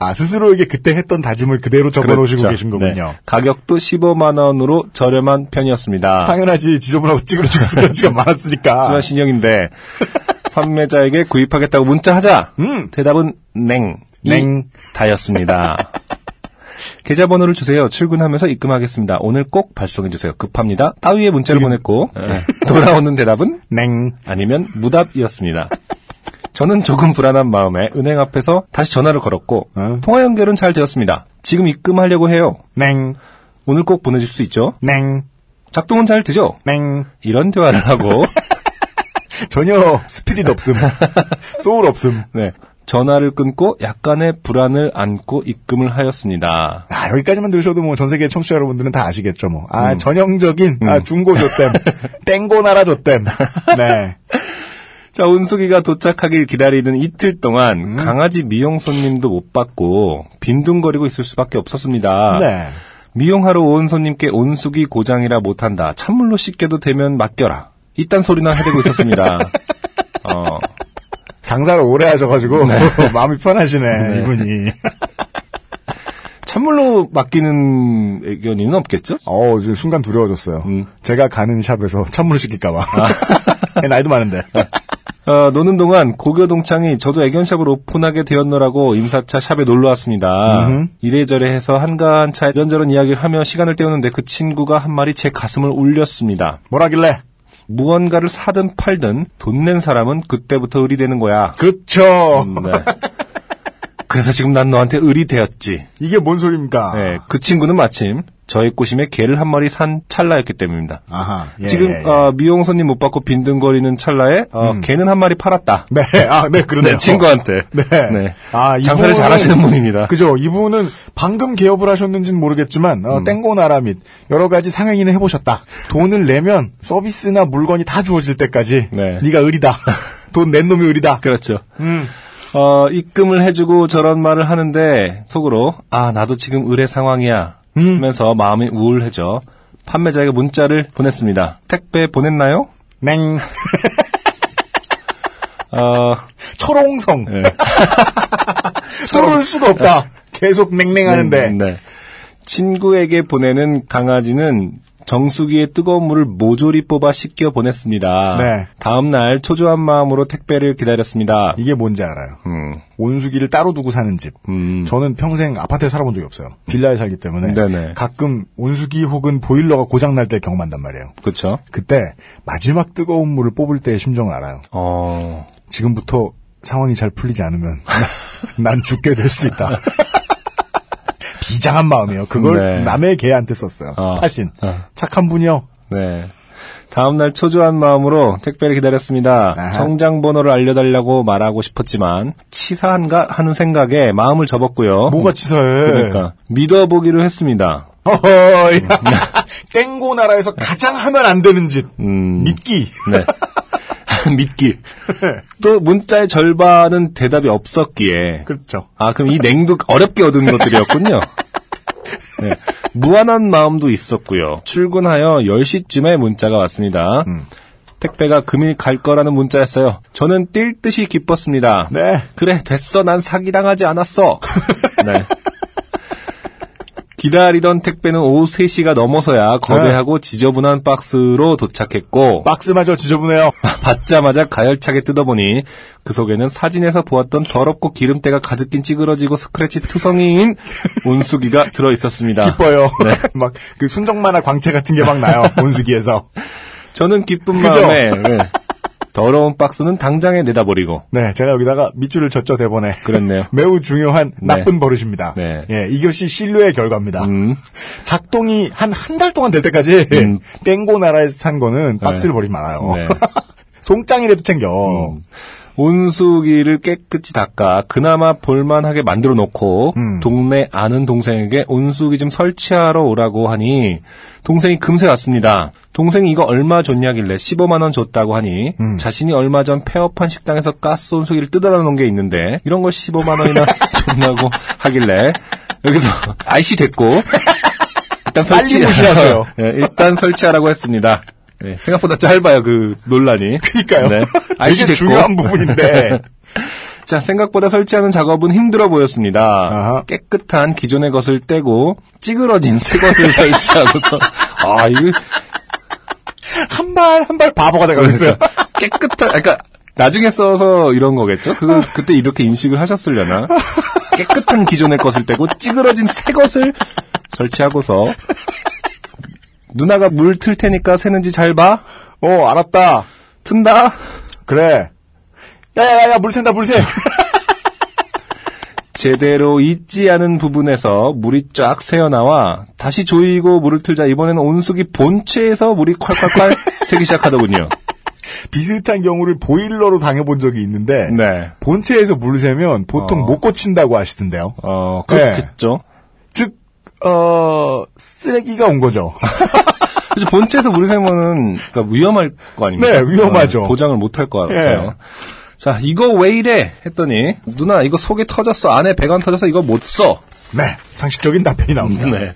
아, 스스로에게 그때 했던 다짐을 그대로 적어 놓으시고
그렇죠.
계신 거군요.
네. 가격도 15만 원으로 저렴한 편이었습니다.
당연하지, 지저분하고 찌그러지고 스크래치가 많았으니까.
하지만 신형인데 판매자에게 구입하겠다고 문자하자
음.
대답은 냉,
냉.
다였습니다. 계좌번호를 주세요. 출근하면서 입금하겠습니다. 오늘 꼭 발송해 주세요. 급합니다. 따위의 문자를 보냈고 예, 돌아오는 대답은
냉.
아니면 무답이었습니다. 저는 조금 불안한 마음에 은행 앞에서 다시 전화를 걸었고
어?
통화 연결은 잘 되었습니다. 지금 입금하려고 해요.
냉.
오늘 꼭 보내줄 수 있죠?
냉.
작동은 잘 되죠?
냉.
이런 대화를 하고
전혀 스피릿 없음. 소울 없음.
네, 전화를 끊고 약간의 불안을 안고 입금을 하였습니다.
아, 여기까지만 들으셔도 뭐 전 세계 청취자 여러분들은 다 아시겠죠, 뭐. 아,
음.
전형적인, 아, 중고조댐. 땡고 나라 조댐. 네.
자, 운수기가 도착하길 기다리는 이틀 동안 강아지 미용 손님도 못 받고 빈둥거리고 있을 수밖에 없었습니다.
네.
미용하러 온 손님께 온수기 고장이라 못한다. 찬물로 씻겨도 되면 맡겨라. 이딴 소리나 해대고 있었습니다. 어,
장사를 오래 하셔가지고, 마음이 편하시네, 이분이.
찬물로 맡기는 의견이는 없겠죠?
어, 지금 순간 두려워졌어요.
음.
제가 가는 샵에서 찬물을 시킬까봐. 나이도 많은데.
어, 노는 동안 고교 동창이 저도 애견샵을 오픈하게 되었노라고 임사차 샵에 놀러 왔습니다.
음흠.
이래저래 해서 한가한 차 이런저런 이야기를 하며 시간을 때우는데 그 친구가 한 말이 제 가슴을 울렸습니다.
뭐라길래?
무언가를 사든 팔든 돈 낸 사람은 그때부터 의리되는 거야.
그렇죠.
음, 네. 그래서 지금 난 너한테 을이 되었지.
이게 뭔 소리입니까?
네, 그 친구는 마침 저의 꼬심에 개를 한 마리 산 찰나였기 때문입니다.
아하. 예,
지금
예, 예.
어, 미용 손님 못 받고 빈둥거리는 찰나에 어, 개는 한 마리 팔았다.
네, 아, 네, 그러네요.
네, 친구한테.
네. 아,
장사를 잘하시는 분입니다.
그죠. 이분은 방금 개업을 하셨는지는 모르겠지만,
음.
어, 땡고나라 및 여러 가지 상행위는 해보셨다. 돈을 내면 서비스나 물건이 다 주어질 때까지
네.
네가 을이다. 돈 낸 놈이 을이다.
그렇죠.
음.
어, 입금을 해주고 저런 말을 하는데 속으로 아 나도 지금 의뢰 상황이야
음.
하면서 마음이 우울해져 판매자에게 문자를 보냈습니다. 택배 보냈나요?
냉.
어,
철옹성.
네.
뚫을 수가 없다. 계속 냉랭하는데.
네, 네. 친구에게 보내는 강아지는 정수기에 뜨거운 물을 모조리 뽑아 씻겨 보냈습니다.
네.
다음 날 초조한 마음으로 택배를 기다렸습니다.
이게 뭔지 알아요.
음,
온수기를 따로 두고 사는 집.
음.
저는 평생 아파트에 살아본 적이 없어요. 빌라에 살기 때문에
네네.
가끔 온수기 혹은 보일러가 고장 날 때 경험한단 말이에요.
그렇죠.
그때 마지막 뜨거운 물을 뽑을 때의 심정을 알아요.
어,
지금부터 상황이 잘 풀리지 않으면 난 죽게 될 수도 있다. 비장한 마음이에요. 그걸
네.
남의 개한테 썼어요.
어.
파신.
어.
착한 분이요.
네. 다음날 초조한 마음으로 택배를 기다렸습니다.
아하.
정장 번호를 알려달라고 말하고 싶었지만 치사한가 하는 생각에 마음을 접었고요.
뭐가 치사해.
그러니까 믿어보기로 했습니다.
어허. 땡고 나라에서 가장 하면 안 되는 짓.
음,
믿기.
네. 믿기. 또 문자의 절반은 대답이 없었기에
그렇죠.
아 그럼 이 냉도 어렵게 얻은 것들이었군요. 네. 무한한 마음도 있었고요. 출근하여 10시쯤에 문자가 왔습니다.
음.
택배가 금일 갈 거라는 문자였어요. 저는 뛸 듯이 기뻤습니다.
네.
그래, 됐어. 난 사기당하지 않았어. 네. 기다리던 택배는 오후 3시가 넘어서야 거대하고 지저분한 박스로 도착했고
박스마저 지저분해요.
받자마자 가열차게 뜯어보니 그 속에는 사진에서 보았던 더럽고 기름때가 가득 낀 찌그러지고 스크래치 투성이인 온수기가 들어있었습니다.
기뻐요.
네.
막 그 순정 만화 광채 같은 게 막 나요. 온수기에서.
저는 기쁜? 마음에 네. 더러운 박스는 당장에 내다버리고
네, 제가 여기다가 밑줄을 쳤죠 대본에.
그랬네요.
매우 중요한
네.
나쁜 버릇입니다.
네.
예, 이것이 신뢰의 결과입니다.
음.
작동이 한 한 달 동안 될 때까지
음.
땡고 나라에서 산 거는 박스를 버리지 말아요.
네.
송장이라도 챙겨.
온수기를 깨끗이 닦아 그나마 볼만하게 만들어 놓고
음.
동네 아는 동생에게 온수기 좀 설치하러 오라고 하니 동생이 금세 왔습니다. 동생이 이거 얼마 줬냐길래 15만 원 줬다고 하니
음.
자신이 얼마 전 폐업한 식당에서 가스 온수기를 뜯어다 놓은 게 있는데 이런 걸 15만 원이나 줬냐고 하길래 여기서 아이씨 됐고 일단 설치
무시하세요.
예, 일단 설치하라고 했습니다. 예, 생각보다 짧아요 그 논란이.
그러니까요.
네.
되게
됐고.
중요한 부분인데.
자, 생각보다 설치하는 작업은 힘들어 보였습니다.
아하.
깨끗한 기존의 것을 떼고 찌그러진 새 것을 설치하고서 아, 이거
한 발 한 발 바보가 돼가고 있어요.
깨끗한 그러니까 나중에 써서 이런 거겠죠? 그 그때 이렇게 인식을 하셨으려나? 깨끗한 기존의 것을 떼고 찌그러진 새 것을 설치하고서 누나가 물 틀 테니까 새는지 잘 봐.
어, 알았다.
튼다.
그래. 야야야 물 샌다 물 새.
제대로 잊지 않은 부분에서 물이 쫙 새어나와 다시 조이고 물을 틀자 이번에는 온수기 본체에서 물이 콸콸콸 새기 시작하더군요.
비슷한 경우를 보일러로 당해본 적이 있는데
네.
본체에서 물 새면 보통
어.
못 고친다고 하시던데요.
어, 그렇겠죠.
즉, 어, 쓰레기가 온 거죠.
그래서 본체에서 물이 새면은 그러니까 위험할 거 아닙니까?
네, 위험하죠.
어, 보장을 못할것 같아요.
예.
자, 이거 왜 이래? 했더니 누나 이거 속에 터졌어. 안에 배관 터져서 이거 못 써.
네, 상식적인 답변이 나옵니다.
네.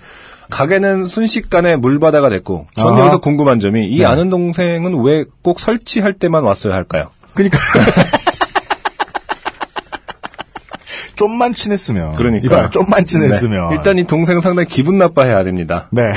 가게는 순식간에 물바다가 됐고 전
아하.
여기서 궁금한 점이 이
네.
아는 동생은 왜 꼭 설치할 때만 왔어야 할까요?
그러니까 좀만 친했으면.
그러니까.
이봐요, 좀만 친했으면.
네. 일단 이 동생 상당히 기분 나빠해야 됩니다.
네.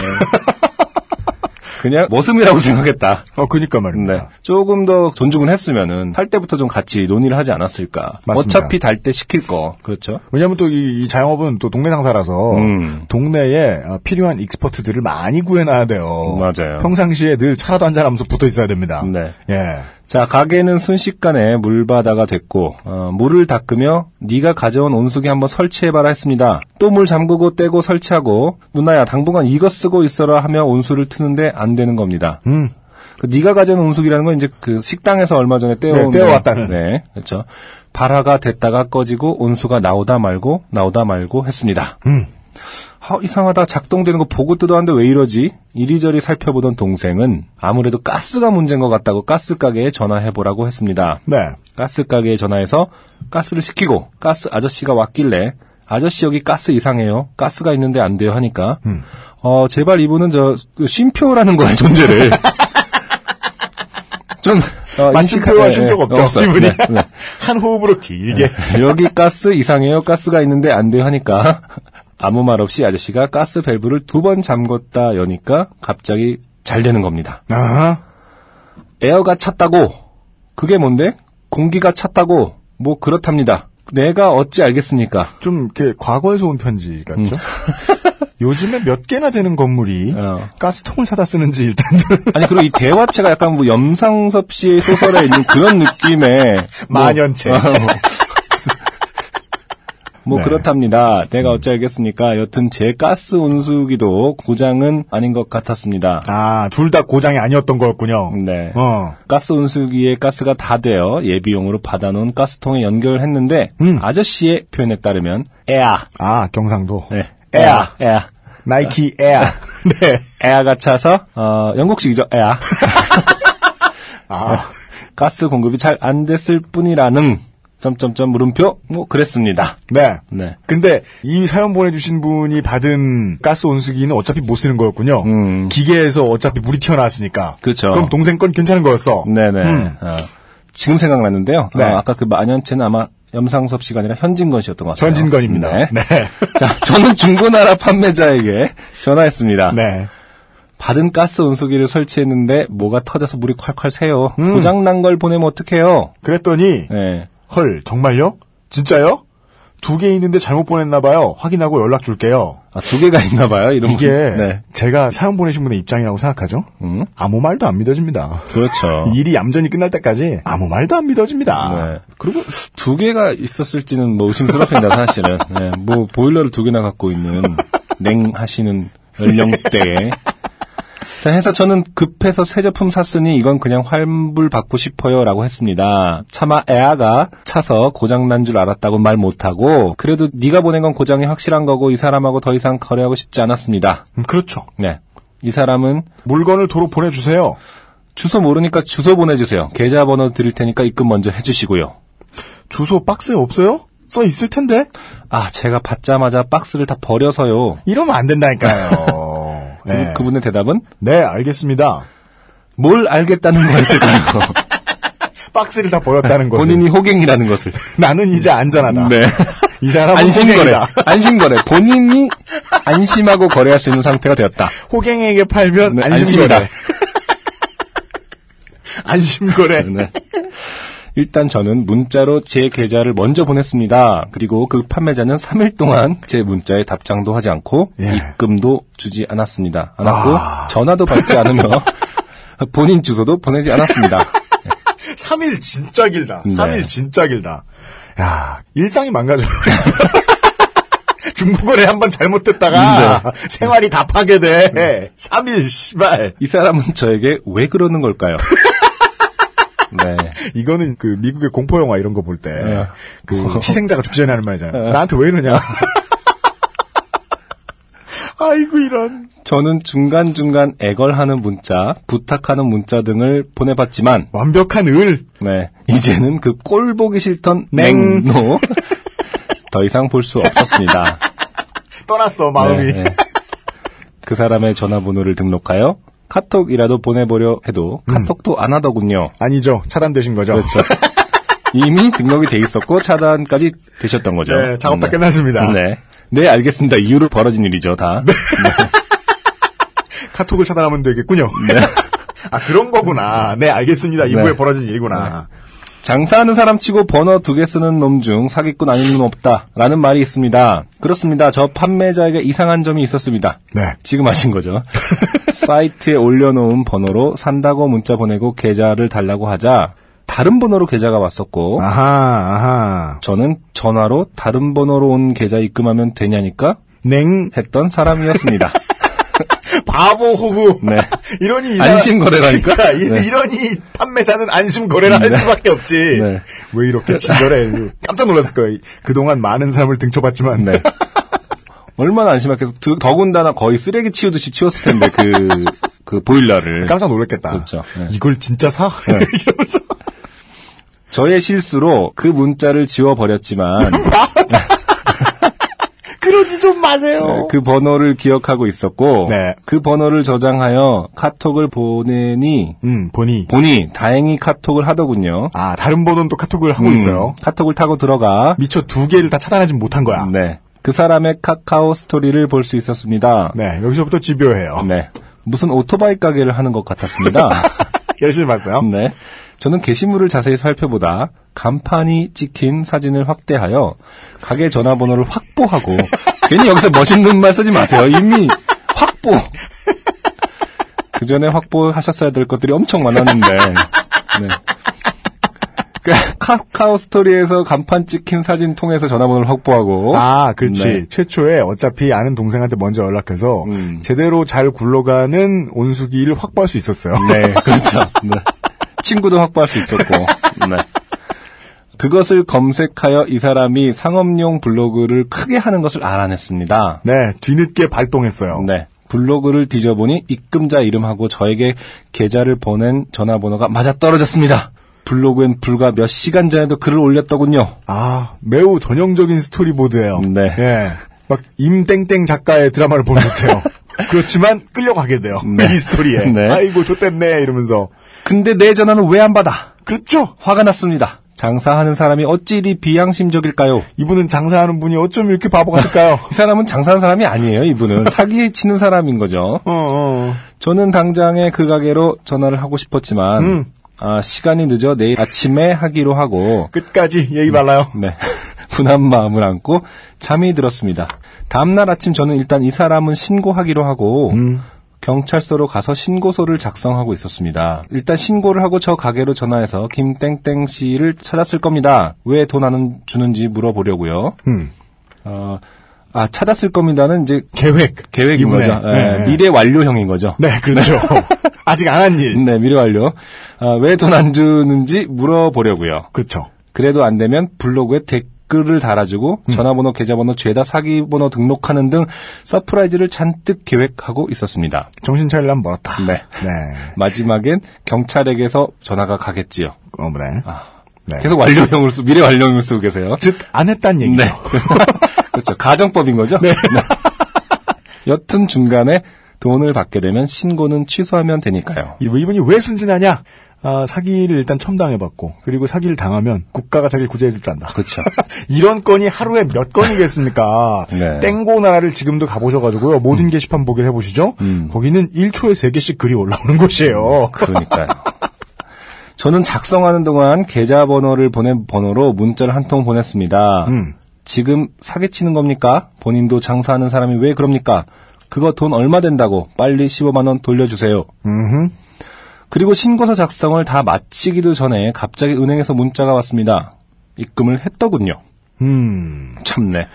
그냥 머슴이라고 생각했다.
어, 그니까 말입니다.
네. 조금 더 존중을 했으면은 할 때부터 좀 같이 논의를 하지 않았을까.
맞습니다.
어차피 달 때 시킬 거. 그렇죠.
왜냐하면 또이 자영업은 또 동네 상사라서
음.
동네에 어, 필요한 익스퍼트들을 많이 구해놔야 돼요.
맞아요.
평상시에 늘 차라도 한잔 하면서 붙어 있어야 됩니다.
네.
예.
자, 가게는 순식간에 물바다가 됐고 어, 물을 닦으며 네가 가져온 온수기 한번 설치해봐라 했습니다. 또 물 잠그고 떼고 설치하고 누나야 당분간 이거 쓰고 있어라 하며 온수를 트는데 안 되는 겁니다.
음.
그 네가 가져온 온수기라는 건 이제 그 식당에서 얼마 전에 떼어온
네, 떼어왔다는.
네, 그렇죠. 발화가 됐다가 꺼지고 온수가 나오다 말고 나오다 말고 했습니다.
음.
아, 이상하다. 작동되는 거 보고 뜯어왔는데 왜 이러지? 이리저리 살펴보던 동생은 아무래도 가스가 문제인 것 같다고 가스 가게에 전화해보라고 했습니다.
네.
가스 가게에 전화해서 가스를 시키고 가스 아저씨가 왔길래 아저씨 여기 가스 이상해요. 가스가 있는데 안 돼요 하니까 어 제발 이분은 저그 쉼표라는 거의 존재를 좀 어,
쉴
네,
필요가
네,
없죠. 이분이
네, 네.
한 호흡으로 길게.
여기 가스 이상해요. 가스가 있는데 안 돼요 하니까 아무 말 없이 아저씨가 가스 밸브를 두 번 잠궜다 여니까 갑자기 잘 되는 겁니다.
아,
에어가 찼다고 그게 뭔데? 공기가 찼다고 뭐 그렇답니다. 내가 어찌 알겠습니까?
좀 이렇게 과거에서 온 편지 같죠? 요즘에 몇 개나 되는 건물이
음. 어.
가스통을 사다 쓰는지 일단 좀
아니 그리고 이 대화체가 약간 뭐 염상섭 씨의 소설에 있는 그런 느낌의 뭐-
만연체.
어, 뭐
네.
그렇답니다. 내가 어찌 알겠습니까? 여튼 제 가스 온수기도 고장은 아닌 것 같았습니다.
아, 둘 다 고장이 아니었던 거였군요.
네.
어.
가스 온수기에 가스가 다 되어 예비용으로 받아놓은 가스통에 연결했는데
음.
아저씨의 표현에 따르면 에아,
아, 경상도.
네.
에아.
에아,
나이키 에아. 네.
에아가 차서 어, 영국식이죠, 에아.
아,
가스 공급이 잘 안 됐을 뿐이라는 점점점 물음표 뭐 그랬습니다.
네.
네.
근데 이 사연 보내주신 분이 받은 가스 온수기는 어차피 못 쓰는 거였군요.
음.
기계에서 어차피 물이 튀어나왔으니까.
그렇죠.
그럼 동생 건 괜찮은 거였어.
네네.
음.
어, 지금 생각났는데요.
네.
어, 아까 그 만연체는 아마 염상섭 씨가 아니라 현진건 씨였던 것 같아요.
전진건입니다.
네.
네.
자, 저는 중고나라 판매자에게 전화했습니다.
네.
받은 가스 온수기를 설치했는데 뭐가 터져서 물이 콸콸 새요.
음.
고장 난 걸 보내면 어떡해요?
그랬더니
네.
헐 정말요? 진짜요? 두 개 있는데 잘못 보냈나 봐요. 확인하고 연락 줄게요.
아, 두 개가 있나 봐요. 이런
이게
분. 네.
제가 사연 보내신 분의 입장이라고 생각하죠?
음.
아무 말도 안 믿어집니다.
그렇죠.
일이 얌전히 끝날 때까지 아무 말도 안 믿어집니다.
네. 그리고 두 개가 있었을지는 뭐 의심스럽습니다, 사실은. 네. 뭐 보일러를 두 개나 갖고 있는 냉하시는 연령대에. 자, 해서 저는 급해서 새 제품 샀으니 이건 그냥 환불 받고 싶어요 라고 했습니다. 차마 에아가 차서 고장 난 줄 알았다고 말 못하고 그래도 네가 보낸 건 고장이 확실한 거고 이 사람하고 더 이상 거래하고 싶지 않았습니다.
음, 그렇죠.
네. 이 사람은
물건을 도로 보내주세요.
주소 모르니까 주소 보내주세요. 계좌번호 드릴 테니까 입금 먼저 해주시고요.
주소 박스에 없어요? 써 있을 텐데?
아, 제가 받자마자 박스를 다 버려서요.
이러면 안 된다니까요. 네.
그, 분의 대답은
네, 알겠습니다.
뭘 알겠다는 거였을까요?
박스를 다 버렸다는 것을.
본인이 호갱이라는 것을.
나는 이제 안전하다.
네.
이 사람은
안심거래. 안심거래. 본인이 안심하고 거래할 수 있는 상태가 되었다.
호갱에게 팔면
네,
안심이다.
안심이다.
안심거래.
네. 일단 저는 문자로 제 계좌를 먼저 보냈습니다. 그리고 그 판매자는 3일 동안 제 문자에 답장도 하지 않고
예.
입금도 주지 않았습니다. 않았고
아.
전화도 받지 않으며 본인 주소도 보내지 않았습니다.
3일 진짜 길다.
네.
3일 진짜 길다. 야, 일상이 망가져요. 중국어에 한 번 잘못됐다가
네.
생활이 다 파괴돼. 3일 씨발.
이 사람은 저에게 왜 그러는 걸까요? 네.
이거는 그 미국의 공포 영화 이런 거 볼때
네.
그 희생자가 죽기 전에 하는 말이잖아요. 나한테 왜 이러냐. 아이고 이런.
저는 중간중간 애걸하는 문자, 부탁하는 문자 등을 보내봤지만,
완벽한 을.
네. 이제는 그 꼴 보기 싫던
냉.
냉노 더 이상 볼 수 없었습니다.
떠났어 마음이.
네, 네. 그 사람의 전화번호를 등록하여 카톡이라도 보내보려 해도 카톡도 안 하더군요.
아니죠. 차단되신 거죠.
그렇죠. 이미 등록이 돼 있었고 차단까지 되셨던 거죠.
네, 작업 다
네.
끝났습니다.
네. 네, 알겠습니다. 이유로 벌어진 일이죠, 다.
카톡을 차단하면 되겠군요. 아 그런 거구나. 네 알겠습니다. 이후에
네.
벌어진 일이구나.
장사하는 사람 치고 번호 두 개 쓰는 놈 중 사기꾼 아닌 놈 없다. 라는 말이 있습니다. 그렇습니다. 저 판매자에게 이상한 점이 있었습니다.
네.
지금 하신 거죠. 사이트에 올려놓은 번호로 산다고 문자 보내고 계좌를 달라고 하자 다른 번호로 계좌가 왔었고
아하, 아하.
저는 전화로 다른 번호로 온 계좌 입금하면 되냐니까
냉,
했던 사람이었습니다.
바보 호구.
네.
이러니 이 사람-
안심 거래라니까?
그러니까 이,
네.
이러니 판매자는 안심 거래를 할 수밖에 없지.
네.
왜 이렇게 친절해? 깜짝 놀랐을 거예요. 그동안 많은 사람을 등쳐봤지만.
네. 얼마나 안심했겠어. 드- 더군다나 거의 쓰레기 치우듯이 치웠을 텐데, 그, 그 보일러를.
깜짝 놀랐겠다.
그렇죠. 네.
이걸 진짜 사? 이러면서.
저의 실수로 그 문자를 지워버렸지만,
그러지 좀 마세요.
그 번호를 기억하고 있었고,
네.
그 번호를 저장하여 카톡을 보내니,
음, 보니.
보니 다행히 카톡을 하더군요.
아, 다른 번호는 또 카톡을 하고
음,
있어요.
카톡을 타고 들어가,
미처 두 개를 다 차단하지 못한 거야.
네. 그 사람의 카카오 스토리를 볼 수 있었습니다.
네, 여기서부터 집요해요.
네. 무슨 오토바이 가게를 하는 것 같았습니다.
열심히 봤어요.
네. 저는 게시물을 자세히 살펴보다 간판이 찍힌 사진을 확대하여 가게 전화번호를 확보하고 괜히 여기서 멋있는 말 쓰지 마세요. 이미 확보. 그 전에 확보하셨어야 될 것들이 엄청 많았는데. 네. 그 카카오 스토리에서 간판 찍힌 사진 통해서 전화번호를 확보하고
아, 그렇지.
네.
최초에 어차피 아는 동생한테 먼저 연락해서
음.
제대로 잘 굴러가는 온수기를 확보할 수 있었어요.
네, 그렇죠. 네. 친구도 확보할 수 있었고. 네. 그것을 검색하여 이 사람이 상업용 블로그를 크게 하는 것을 알아냈습니다.
네, 뒤늦게 발동했어요.
네. 블로그를 뒤져보니 입금자 이름하고 저에게 계좌를 보낸 전화번호가 맞아 떨어졌습니다. 블로그엔 불과 몇 시간 전에도 글을 올렸더군요.
아, 매우 전형적인 스토리보드예요.
네.
예. 막 임땡땡 작가의 드라마를 보는 듯해요. 그렇지만 끌려가게 돼요. 이 스토리에.
네.
아이고 좋댔네 이러면서.
근데 내 전화는 왜 안 받아?
그렇죠.
화가 났습니다. 장사하는 사람이 어찌 이리 비양심적일까요?
이분은 장사하는 분이 어쩜 이렇게 바보 같을까요?
이 사람은 장사하는 사람이 아니에요, 이분은. 사기 치는 사람인 거죠.
어, 어.
저는 당장에 그 가게로 전화를 하고 싶었지만,
음.
아, 시간이 늦어 내일 아침에 하기로 하고,
끝까지 예의 발라요.
네. 분한 마음을 안고 잠이 들었습니다. 다음날 아침 저는 일단 이 사람은 신고하기로 하고,
음.
경찰서로 가서 신고서를 작성하고 있었습니다. 일단 신고를 하고 저 가게로 전화해서 김땡땡 씨를 찾았을 겁니다. 왜 돈 안 주는지 물어보려고요.
음.
어, 아, 찾았을 겁니다는 이제
계획.
계획인
이분의.
거죠. 예,
네, 네.
미래 완료형인 거죠.
네, 그렇죠. 아직 안 한 일.
네, 미래 완료. 왜돈 안 주는지 물어보려고요.
그렇죠.
그래도 안 되면 블로그에 댓글을 달아주고
음.
전화번호, 계좌번호, 죄다 사기번호 등록하는 등 surprise를 잔뜩 계획하고 있었습니다.
정신 차리려면 멀었다.
네.
네.
마지막엔 경찰에게서 전화가 가겠지요.
어, 네. 네.
계속 완료형을 쓰, 미래 완료형을 쓰고 계세요.
즉, 안 했단 얘기죠.
네. 그렇죠. 가정법인 거죠? 네. 여튼 중간에 돈을 받게 되면 신고는 취소하면 되니까요.
이- 이분이 왜 순진하냐? 아, 사기를 일단 첨 당해봤고, 그리고 사기를 당하면 국가가 자기를 구제해줄 줄 안다.
그렇죠.
이런 건이 하루에 몇 건이겠습니까?
네.
땡고 나라를 지금도 가보셔가지고요. 모든 게시판 보기를 해보시죠.
음.
거기는 1초에 3개씩 글이 올라오는 곳이에요.
그러니까요. 저는 작성하는 동안 계좌번호를 보낸 번호로 문자를 한 통 보냈습니다.
음.
지금 사기치는 겁니까? 본인도 장사하는 사람이 왜 그럽니까? 그거 돈 얼마 된다고 빨리 15만 원 돌려주세요.
음흠.
그리고 신고서 작성을 다 마치기도 전에 갑자기 은행에서 문자가 왔습니다. 입금을 했더군요.
음.
참네.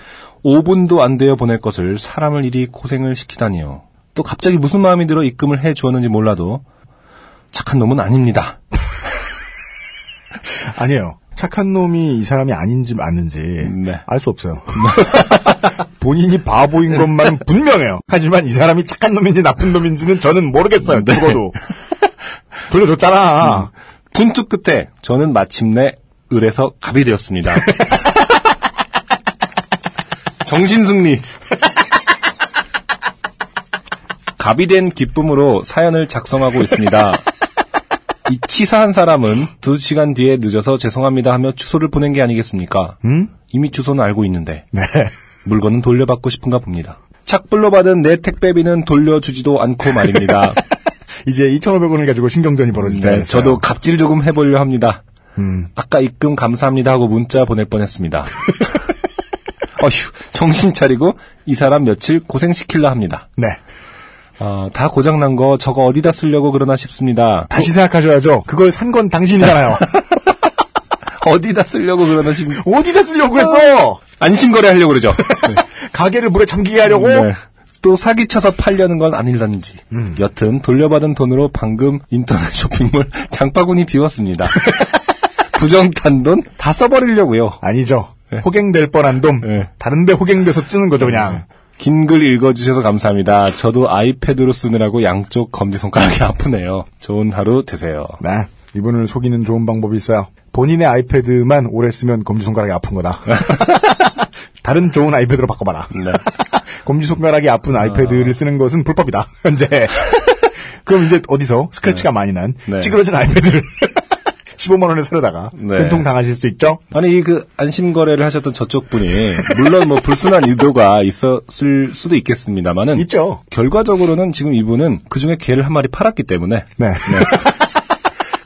5분도 안 되어 보낼 것을 사람을 이리 고생을 시키다니요. 또 갑자기 무슨 마음이 들어 입금을 해 주었는지 몰라도 착한 놈은 아닙니다.
아니에요. 착한 놈이 이 사람이 아닌지 맞는지
네.
알수 없어요. 본인이 바보인 것만은 분명해요. 하지만 이 사람이 착한 놈인지 나쁜 놈인지는 저는 모르겠어요.
네.
죽어도. 돌려줬잖아.
분투 끝에 저는 마침내 을에서 갑이 되었습니다. 정신승리. 갑이 된 기쁨으로 사연을 작성하고 있습니다. 이 치사한 사람은 두 시간 뒤에 늦어서 죄송합니다 하며 주소를 보낸 게 아니겠습니까?
음?
이미 주소는 알고 있는데
네.
물건은 돌려받고 싶은가 봅니다. 착불로 받은 내 택배비는 돌려주지도 않고 말입니다.
이제 2,500원을 가지고 신경전이 벌어질 때가
네,
됐어요.
저도 갑질 조금 해보려 합니다.
음.
아까 입금 감사합니다 하고 문자 보낼 뻔했습니다. 어휴, 정신 차리고 이 사람 며칠 고생시킬라 합니다.
네.
어, 다 고장난 거 저거 어디다 쓰려고 그러나 싶습니다.
다시 생각하셔야죠. 그걸 산 건 당신이잖아요.
어디다 쓰려고 그러나 싶
어디다 쓰려고 그랬어?
안심거래 하려고 그러죠.
가게를 물에 잠기게 하려고?
네. 또 사기쳐서 팔려는 건 아닐런지. 여튼 돌려받은 돈으로 방금 인터넷 쇼핑몰 장바구니 비웠습니다. 부정탄 돈 다 써버리려고요.
아니죠. 호갱될 뻔한 놈.
네.
다른데 호갱돼서 쓰는 거죠, 그냥.
긴 글 읽어주셔서 감사합니다. 저도 아이패드로 쓰느라고 양쪽 검지손가락이 아프네요. 좋은 하루 되세요.
네. 이분을 속이는 좋은 방법이 있어요. 본인의 아이패드만 오래 쓰면 검지손가락이 아픈 거다. 다른 좋은 아이패드로 바꿔봐라.
네.
검지손가락이 아픈 아이패드를 쓰는 것은 불법이다. 현재. 그럼 이제 어디서 스크래치가 많이 난
네.
찌그러진 아이패드를 15만 원에 사려다가
네.
된통 당하실 수도 있죠.
아니 이 그 안심 거래를 하셨던 저쪽 분이 물론 뭐 불순한 의도가 있었을 수도 있겠습니다만은
있죠.
결과적으로는 지금 이분은 그 중에 개를 한 마리 팔았기 때문에
네.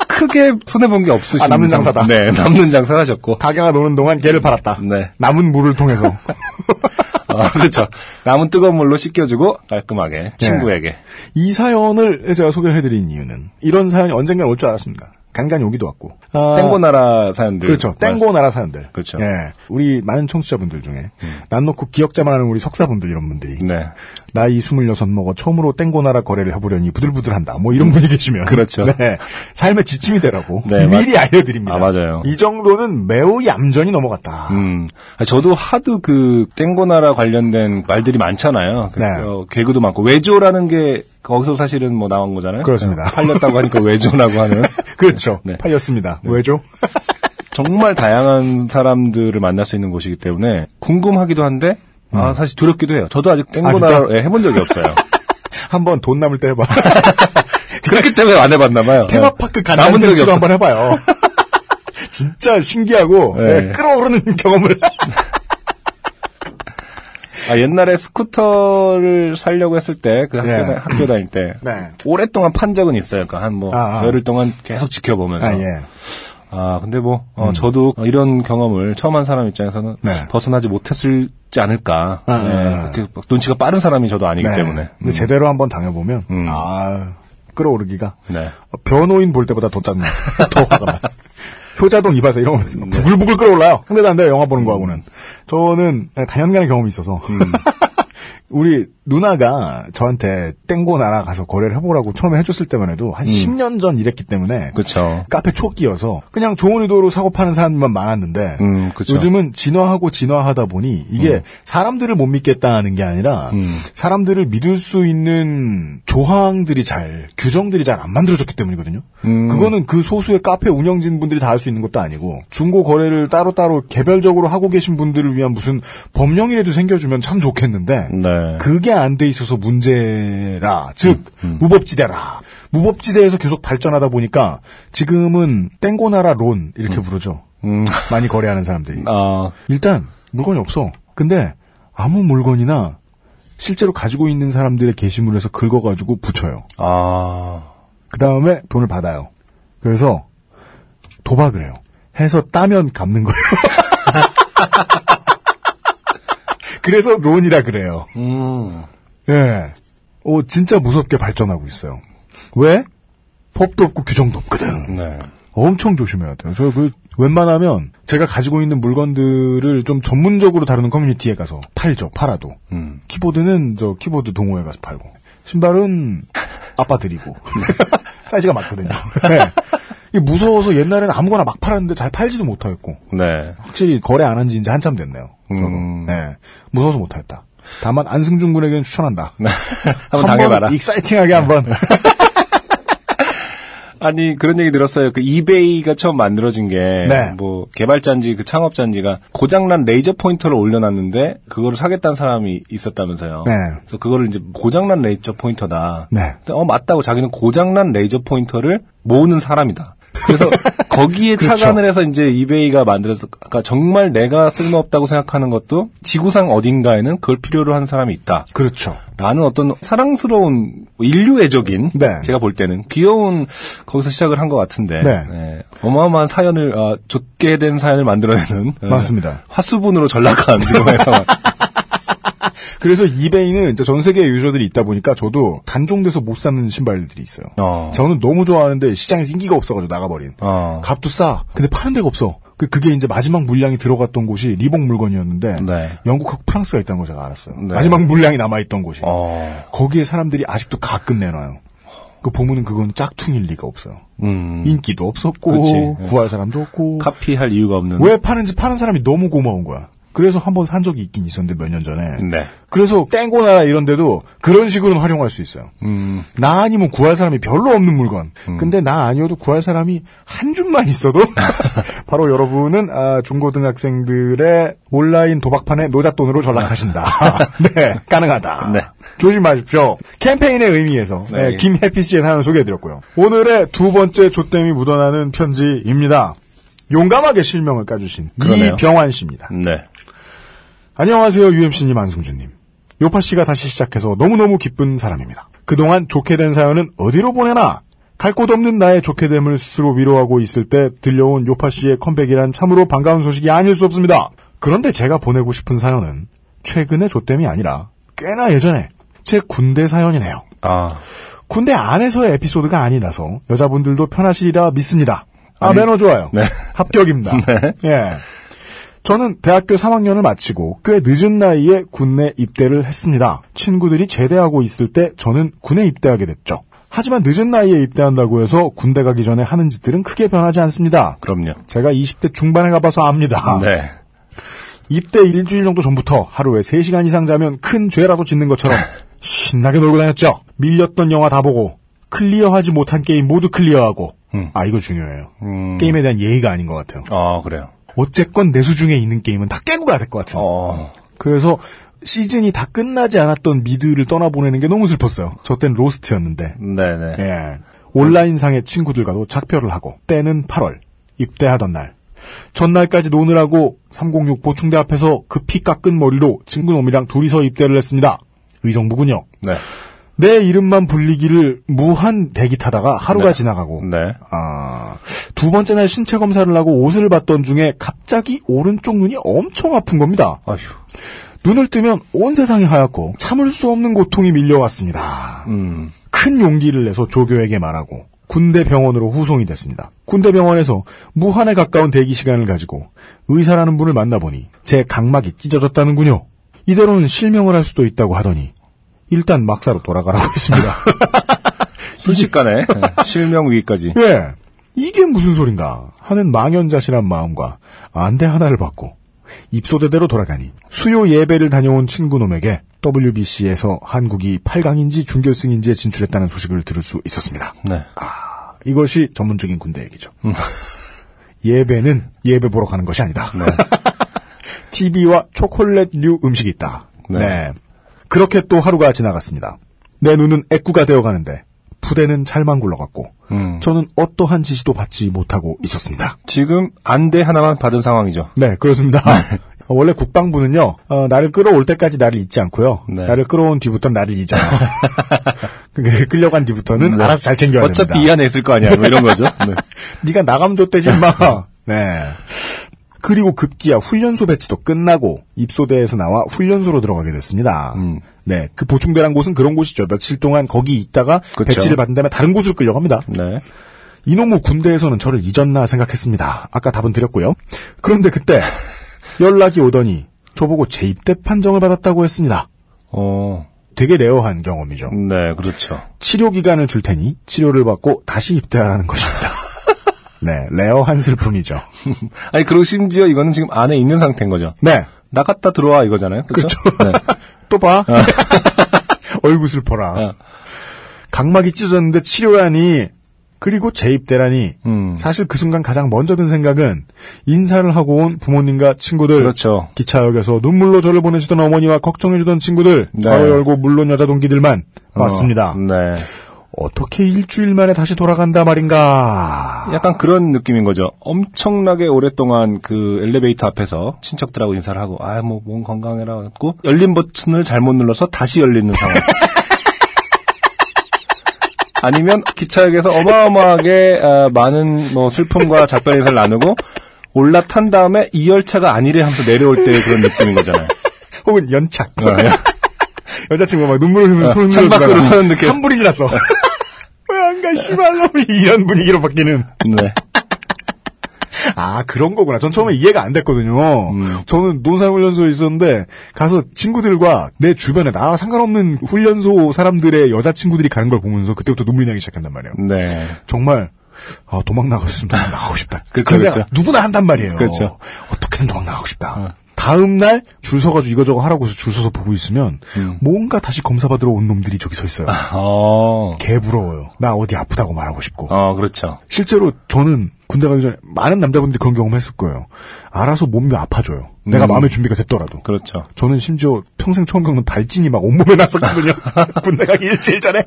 크게 손해 본 게 없으신
아, 남는
상-
장사다.
네, 남는 장사를 하셨고.
가게가 노는 동안 개를 팔았다.
네.
남은 물을 통해서.
아, 그렇죠. 남은 뜨거운 물로 씻겨주고 깔끔하게 친구에게.
이 사연을 제가 소개를 해드린 이유는 이런 사연이 언젠가 올 줄 알았습니다. 간간히 오기도 왔고. 아,
땡고 나라 사연들.
그렇죠. 땡고 나라 사연들.
그렇죠.
예. 우리 많은 청취자분들 중에 난 놓고 기억자만 하는 우리 석사분들 이런 분들이
네.
나이 26 먹어 처음으로 땡고 나라 거래를 해보려니 부들부들한다. 뭐 이런 분이 계시면
그렇죠.
네. 삶의 지침이 되라고
네,
미리 알려드립니다.
아, 맞아요.
이 정도는 매우 얌전히 넘어갔다.
음. 아, 저도 하도 그 땡고나라 관련된 말들이 많잖아요. 그,
네.
어, 개그도 많고 외조라는 게 거기서 사실은 뭐 나온 거잖아요.
그렇습니다.
어, 팔렸다고 하니까 외조라고 하는
그렇죠.
네.
팔렸습니다. 왜죠?
정말 다양한 사람들을 만날 수 있는 곳이기 때문에 궁금하기도 한데 아, 사실 두렵기도 해요. 저도 아직
음. 아,
예, 해본 적이 없어요.
한번 돈 남을 때 해봐.
그렇기 때문에 안 해봤나 봐요.
테마파크
예.
가는
적이.
한번 해봐요. 진짜 신기하고
네.
예, 끌어오르는 경험을.
아, 옛날에 스쿠터를 살려고 했을 때, 그 학교,
예.
다- 학교 다닐 때,
네.
오랫동안 판 적은 있어요. 그러니까 한 뭐,
아, 아.
열흘 동안 계속 지켜보면서.
아, 예. 음.
아, 근데 뭐, 어, 저도 이런 경험을 처음 한 사람 입장에서는
네.
벗어나지 못했을 지 않을까.
아,
네. 그렇게 막 눈치가 빠른 사람이 저도 아니기
네.
때문에.
근데
음.
제대로 한번 당해보면,
음.
아, 끌어오르기가.
네.
변호인 볼 때보다 더 짠나. 더 화가 나. 효자동 이발사 이런 거 부글부글 끌어올라요. 상대도 안 돼요. 영화 보는 거하고는. 저는 단연간의 경험이 있어서. 우리 누나가 저한테 땡고 나라 가서 거래를 해보라고 처음에 해줬을 때만 해도 한 10년 전 이랬기 때문에
그쵸.
카페 초기여서 그냥 좋은 의도로 사고 파는 사람만 많았는데
음, 그쵸.
요즘은 진화하고 진화하다 보니 이게 사람들을 못 믿겠다는 게 아니라
음.
사람들을 믿을 수 있는 조항들이 잘 규정들이 잘 안 만들어졌기 때문이거든요.
음.
그거는 그 소수의 카페 운영진 분들이 다 할 수 있는 것도 아니고 중고 거래를 따로따로 개별적으로 하고 계신 분들을 위한 무슨 법령이라도 생겨주면 참 좋겠는데
네.
그게 안 돼 있어서 문제라. 즉, 무법지대라. 무법지대에서 계속 발전하다 보니까 지금은 땡고나라 론 이렇게 부르죠.
음,
많이 거래하는 사람들이.
아,
일단 물건이 없어. 근데 아무 물건이나 실제로 가지고 있는 사람들의 게시물에서 긁어가지고 붙여요.
아,
그 다음에 돈을 받아요. 그래서 도박을 해요. 해서 따면 갚는 거예요. 그래서 론이라 그래요.
음,
예. 오, 진짜 무섭게 발전하고 있어요. 왜? 법도 없고 규정도 없거든.
네.
엄청 조심해야 돼요. 저 그, 웬만하면 제가 가지고 있는 물건들을 좀 전문적으로 다루는 커뮤니티에 가서 팔죠. 팔아도.
음.
키보드는 저 키보드 동호회 가서 팔고. 신발은 아빠 드리고. 사이즈가 맞거든요. 네. 무서워서 옛날에는 아무거나 막 팔았는데 잘 팔지도 못하겠고.
네.
확실히 거래 안 한 지 이제 한참 됐네요.
음.
네. 무서워서 못하겠다. 다만 안승준 군에게는 추천한다.
한번 당해봐라.
익사이팅하게 한번.
아니 그런 얘기 들었어요. 그 이베이가 처음 만들어진 게
네.
뭐 개발자인지 그 창업자인지가 고장난 레이저 포인터를 올려놨는데 그거를 사겠다는 사람이 있었다면서요.
네.
그래서 그거를 이제 고장난 레이저 포인터다.
네.
어 맞다고 자기는 고장난 레이저 포인터를 모으는 사람이다. 그래서 거기에
그렇죠.
착안을 해서 이제 이베이가 만들어서 그러니까 정말 내가 쓸모없다고 생각하는 것도 지구상 어딘가에는 그걸 필요로 하는 사람이 있다.
그렇죠.
라는 어떤 사랑스러운 인류애적인
네.
제가 볼 때는 귀여운 거기서 시작을 한 것 같은데
네.
네. 어마어마한 사연을 아, 좆게 된 사연을 만들어내는 예,
맞습니다.
화수분으로 전락한 지금의 상황.
그래서 이베이는 이제 전 세계 유저들이 있다 보니까 저도 단종돼서 못 사는 신발들이 있어요.
어.
저는 너무 좋아하는데 시장에서 인기가 없어가지고 나가버린.
어.
값도 싸. 근데 파는 데가 없어. 그- 그게 이제 마지막 물량이 들어갔던 곳이 리복 물건이었는데
네.
영국하고 프랑스가 있다는 걸 제가 알았어요.
네.
마지막 물량이 남아있던 곳이.
어.
거기에 사람들이 아직도 가끔 내놔요. 그 보면은 그건 짝퉁일 리가 없어요.
음.
인기도 없었고
그치.
구할 사람도 없고
카피할 이유가 없는.
왜 파는지 파는 사람이 너무 고마운 거야. 그래서 한 번 산 적이 있긴 있었는데 몇 년 전에.
네.
그래서 땡고나라 이런 데도 그런 식으로는 활용할 수 있어요.
음.
나 아니면 구할 사람이 별로 없는 물건. 근데 나 아니어도 구할 사람이 한 줌만 있어도 바로 여러분은 아, 중고등학생들의 온라인 도박판에 노잣돈으로 전락하신다. 네, 가능하다.
네.
조심하십시오. 캠페인의 의미에서
네.
네, 김해피 씨의 사연을 소개해드렸고요. 오늘의 두 번째 조땜이 묻어나는 편지입니다. 용감하게 실명을 까주신
그러네요.
이병환 씨입니다.
네.
안녕하세요, UMC님, 안승준님. 요파 씨가 다시 시작해서 너무너무 기쁜 사람입니다. 그동안 좋게 된 사연은 어디로 보내나? 갈 곳 없는 나의 좋게 됨을 스스로 위로하고 있을 때 들려온 요파 씨의 컴백이란 참으로 반가운 소식이 아닐 수 없습니다. 그런데 제가 보내고 싶은 사연은 최근의 조땜이 아니라 꽤나 예전에 제 군대 사연이네요.
아.
군대 안에서의 에피소드가 아니라서 여자분들도 편하시리라 믿습니다. 아,
아니,
매너 좋아요.
네.
합격입니다. 예. 저는 대학교 3학년을 마치고 꽤 늦은 나이에 군내 입대를 했습니다. 친구들이 제대하고 있을 때 저는 군에 입대하게 됐죠. 하지만 늦은 나이에 입대한다고 해서 군대 가기 전에 하는 짓들은 크게 변하지 않습니다.
그럼요.
제가 20대 중반에 가봐서 압니다.
네.
입대 일주일 정도 전부터 하루에 3시간 이상 자면 큰 죄라도 짓는 것처럼 신나게 놀고 다녔죠. 밀렸던 영화 다 보고 clear하지 못한 게임 모두 clear하고 아 이거 중요해요.
음.
게임에 대한 예의가 아닌 것 같아요.
아, 그래요.
어쨌건 내 수중에 있는 게임은 다 깨고 가야 될 것 같은.
어.
그래서 시즌이 다 끝나지 않았던 미드를 떠나보내는 게 너무 슬펐어요. 저 땐 로스트였는데.
네네.
예. 온라인상의 친구들과도 작별을 하고 때는 8월 입대하던 날. 전날까지 노느라고 306 보충대 앞에서 급히 깎은 머리로 친구놈이랑 둘이서 입대를 했습니다. 의정부군요.
네.
내 이름만 불리기를 무한 대기 타다가 하루가 지나가고
네.
아, 두 번째 날 신체 검사를 하고 옷을 봤던 중에 갑자기 오른쪽 눈이 엄청 아픈 겁니다.
아휴.
눈을 뜨면 온 세상이 하얗고 참을 수 없는 고통이 밀려왔습니다.
음.
큰 용기를 내서 조교에게 말하고 군대 병원으로 후송이 됐습니다. 군대 병원에서 무한에 가까운 대기 시간을 가지고 의사라는 분을 만나보니 제 각막이 찢어졌다는군요. 이대로는 실명을 할 수도 있다고 하더니 일단 막사로 돌아가라고 했습니다.
순식간에 네. 실명 위기까지.
예. 이게 무슨 소린가 하는 망연자실한 마음과 안대 하나를 받고 입소대대로 돌아가니 수요 예배를 다녀온 친구놈에게 WBC에서 한국이 8강인지 준결승인지에 진출했다는 소식을 들을 수 있었습니다.
네.
이것이 전문적인 군대 얘기죠. 예배는 예배 보러 가는 것이 아니다. TV와 초콜릿류 음식이 있다.
네.
네. 그렇게 또 하루가 지나갔습니다. 내 눈은 애꾸가 되어가는데 부대는 잘만 굴러갔고
음.
저는 어떠한 지시도 받지 못하고 있었습니다.
지금 안대 하나만 받은 상황이죠.
네, 그렇습니다. 어, 원래 국방부는요, 어, 나를 끌어올 때까지 나를 잊지 않고요.
네.
나를 끌어온 뒤부터 나를 잊어요. 그게 끌려간 뒤부터는
네.
알아서 잘 챙겨야
어차피
됩니다.
이 안에 있을 거 아니야. 뭐 이런 거죠. 네.
네가 나가면 줬대지 마. 네. 그리고 급기야 훈련소 배치도 끝나고 입소대에서 나와 훈련소로 들어가게 됐습니다.
음.
네, 그 보충대란 곳은 그런 곳이죠. 며칠 동안 거기 있다가
그쵸.
배치를 받은 다음에 다른 곳으로 끌려갑니다.
네.
이놈의 군대에서는 저를 잊었나 생각했습니다. 아까 답은 드렸고요. 그런데 그때 연락이 오더니 저보고 재입대 판정을 받았다고 했습니다.
어.
되게 rare한 경험이죠.
네, 그렇죠.
치료 기간을 줄 테니 치료를 받고 다시 입대하라는 것입니다. 네, rare한 슬픔이죠.
아니, 그리고 심지어 이거는 지금 안에 있는 상태인 거죠.
네,
나갔다 들어와 이거잖아요. 그렇죠? 네.
또 봐. 어우 슬퍼라.
어.
각막이 찢어졌는데 치료라니 그리고 재입대라니
음.
사실 그 순간 가장 먼저 든 생각은 인사를 하고 온 부모님과 친구들
그렇죠.
기차역에서 눈물로 저를 보내주던 어머니와 걱정해주던 친구들
네.
바로 열고 물론 여자 동기들만 맞습니다.
어, 네.
어떻게 일주일 만에 다시 돌아간다 말인가.
약간 그런 느낌인 거죠. 엄청나게 오랫동안 그 엘리베이터 앞에서 친척들하고 인사를 하고, 아, 뭐, 몸 건강해라. 했고, 열린 버튼을 잘못 눌러서 다시 열리는 상황. 아니면 기차역에서 어마어마하게 아, 많은 뭐 슬픔과 작별 인사를 나누고 올라탄 다음에 이 열차가 아니래 하면서 내려올 때 그런 느낌인 거잖아요.
혹은 연착.
어, 예.
여자친구가 막 눈물을 흘리면서 손을
창밖으로 서는 느낌.
3분이 지났어. 가, 씨발놈이 이런 분위기로 바뀌는.
네.
아, 그런 거구나. 전 처음에 이해가 안 됐거든요.
음.
저는 논산훈련소에 있었는데, 가서 친구들과 내 주변에 나와 상관없는 훈련소 사람들의 여자 친구들이 가는 걸 보면서 그때부터 눈물이 나기 시작한단 말이에요.
네.
정말, 아, 도망 나가고 싶으면 도망 나가고 싶다. 생각
그쵸.
누구나 한단 말이에요.
그쵸.
어떻게든 도망 나가고 싶다. 다음 날 줄 서가지고 이거저거 하라고 해서 줄 서서 보고 있으면 뭔가 다시 검사받으러 온 놈들이 저기 서 있어요.
어,
개 부러워요. 나 어디 아프다고 말하고 싶고.
어, 그렇죠.
실제로 저는 군대 가기 전에 많은 남자분들이 그런 경험 했을 거예요. 알아서 몸이 아파져요. 내가
음.
마음의 준비가 됐더라도.
그렇죠.
저는 심지어 평생 처음 겪는 발진이 막 온몸에 났었거든요. 군대 가기 일주일 전에.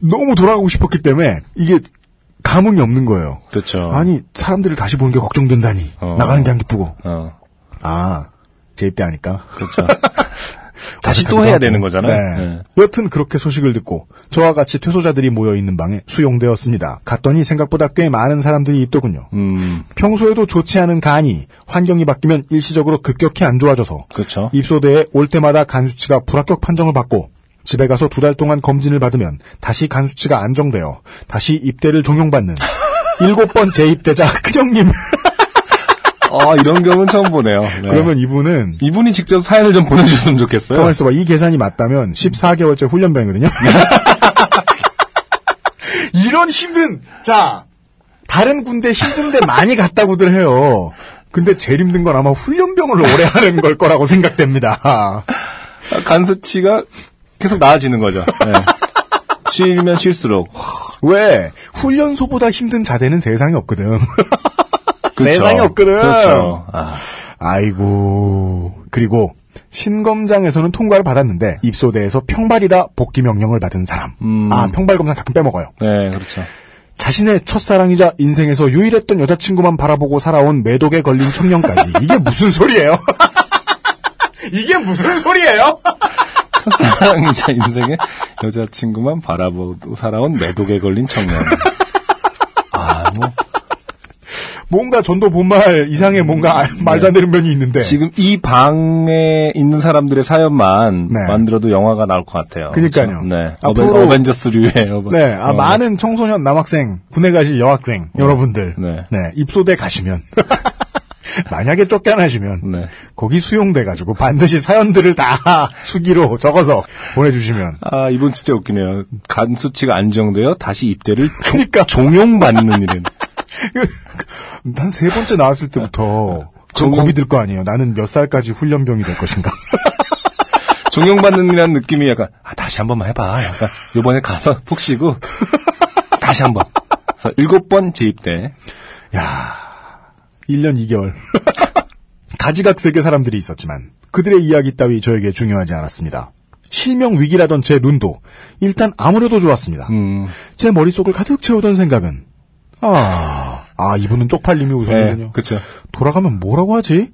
너무 돌아가고 싶었기 때문에 이게 감흥이 없는 거예요.
그렇죠.
아니 사람들을 다시 보는 게 걱정된다니
어.
나가는 게 안 기쁘고
어,
아 재입대하니까
그렇죠. 다시 또 해야 되는 거잖아요.
네.
네.
여튼 그렇게 소식을 듣고 저와 같이 퇴소자들이 모여 있는 방에 수용되었습니다. 갔더니 생각보다 꽤 많은 사람들이 있더군요.
음,
평소에도 좋지 않은 간이 환경이 바뀌면 일시적으로 급격히 안 좋아져서
그렇죠.
입소대에 올 때마다 간 수치가 불합격 판정을 받고 집에 가서 두 달 동안 검진을 받으면 다시 간 수치가 안정되어 다시 입대를 종용받는 일곱 번 재입대자 크정님.
아, 이런 경우는 처음 보네요. 네.
그러면 이분은
이분이 직접 사연을 좀 보내주셨으면 좋겠어요.
가만 있어 봐. 이 계산이 맞다면 14개월째 훈련병이거든요. 이런 힘든, 자, 다른 군대 힘든데 많이 갔다고들 해요. 근데 제일 힘든 건 아마 훈련병을 오래 하는 걸 거라고 생각됩니다.
간 수치가 계속 나아지는 거죠. 네. 쉬면 쉴수록.
왜? 훈련소보다 힘든 자대는 세상에 없거든. 세상에 없거든.
그렇죠. 아,
아이고. 그리고 신검장에서는 통과를 받았는데 입소대에서 평발이라 복귀 명령을 받은 사람.
음.
아, 평발 검사 가끔 빼먹어요.
네, 그렇죠.
자신의 첫사랑이자 인생에서 유일했던 여자친구만 바라보고 살아온 매독에 걸린 청년까지. 이게 무슨 소리예요? 이게 무슨 소리예요?
첫사랑이자 인생의 여자친구만 바라보고 살아온 매독에 걸린 청년. 아, 뭐.
뭔가 전도 본말 이상의 뭔가 아- 말도 안 되는 면이 있는데.
지금 이 방에 있는 사람들의 사연만
네.
만들어도 영화가 나올 것 같아요.
그러니까요.
그렇죠? 네.
앞으로-
어벤, 어벤져스류의 어벤-
네, 아,
어,
많은 청소년 남학생, 군에 가실 여학생, 여러분들.
네.
입소대 가시면. 만약에 쫓겨나시면.
네.
거기 수용돼 가지고 반드시 사연들을 다 수기로 적어서 보내주시면.
아, 이분 진짜 웃기네요. 간 수치가 안정되어 다시 입대를 종-
그러니까.
종용받는 일은.
난 세 번째 나왔을 때부터 좀
정말-
겁이 들 거 아니에요. 나는 몇 살까지 훈련병이 될 것인가.
종용받는 이라는 느낌이 약간, 아, 다시 한 번만 해봐. 약간, 요번에 가서 푹 쉬고, 다시 한 번. 일곱 번 재입대.
1년 2개월. 가지각색의 사람들이 있었지만 그들의 이야기 따위 저에게 중요하지 않았습니다. 실명 위기라던 제 눈도 일단 아무래도 좋았습니다.
음,
제 머릿속을 가득 채우던 생각은 아, 아 이분은 쪽팔림이 우선이군요.
네, 그쵸.
돌아가면 뭐라고 하지?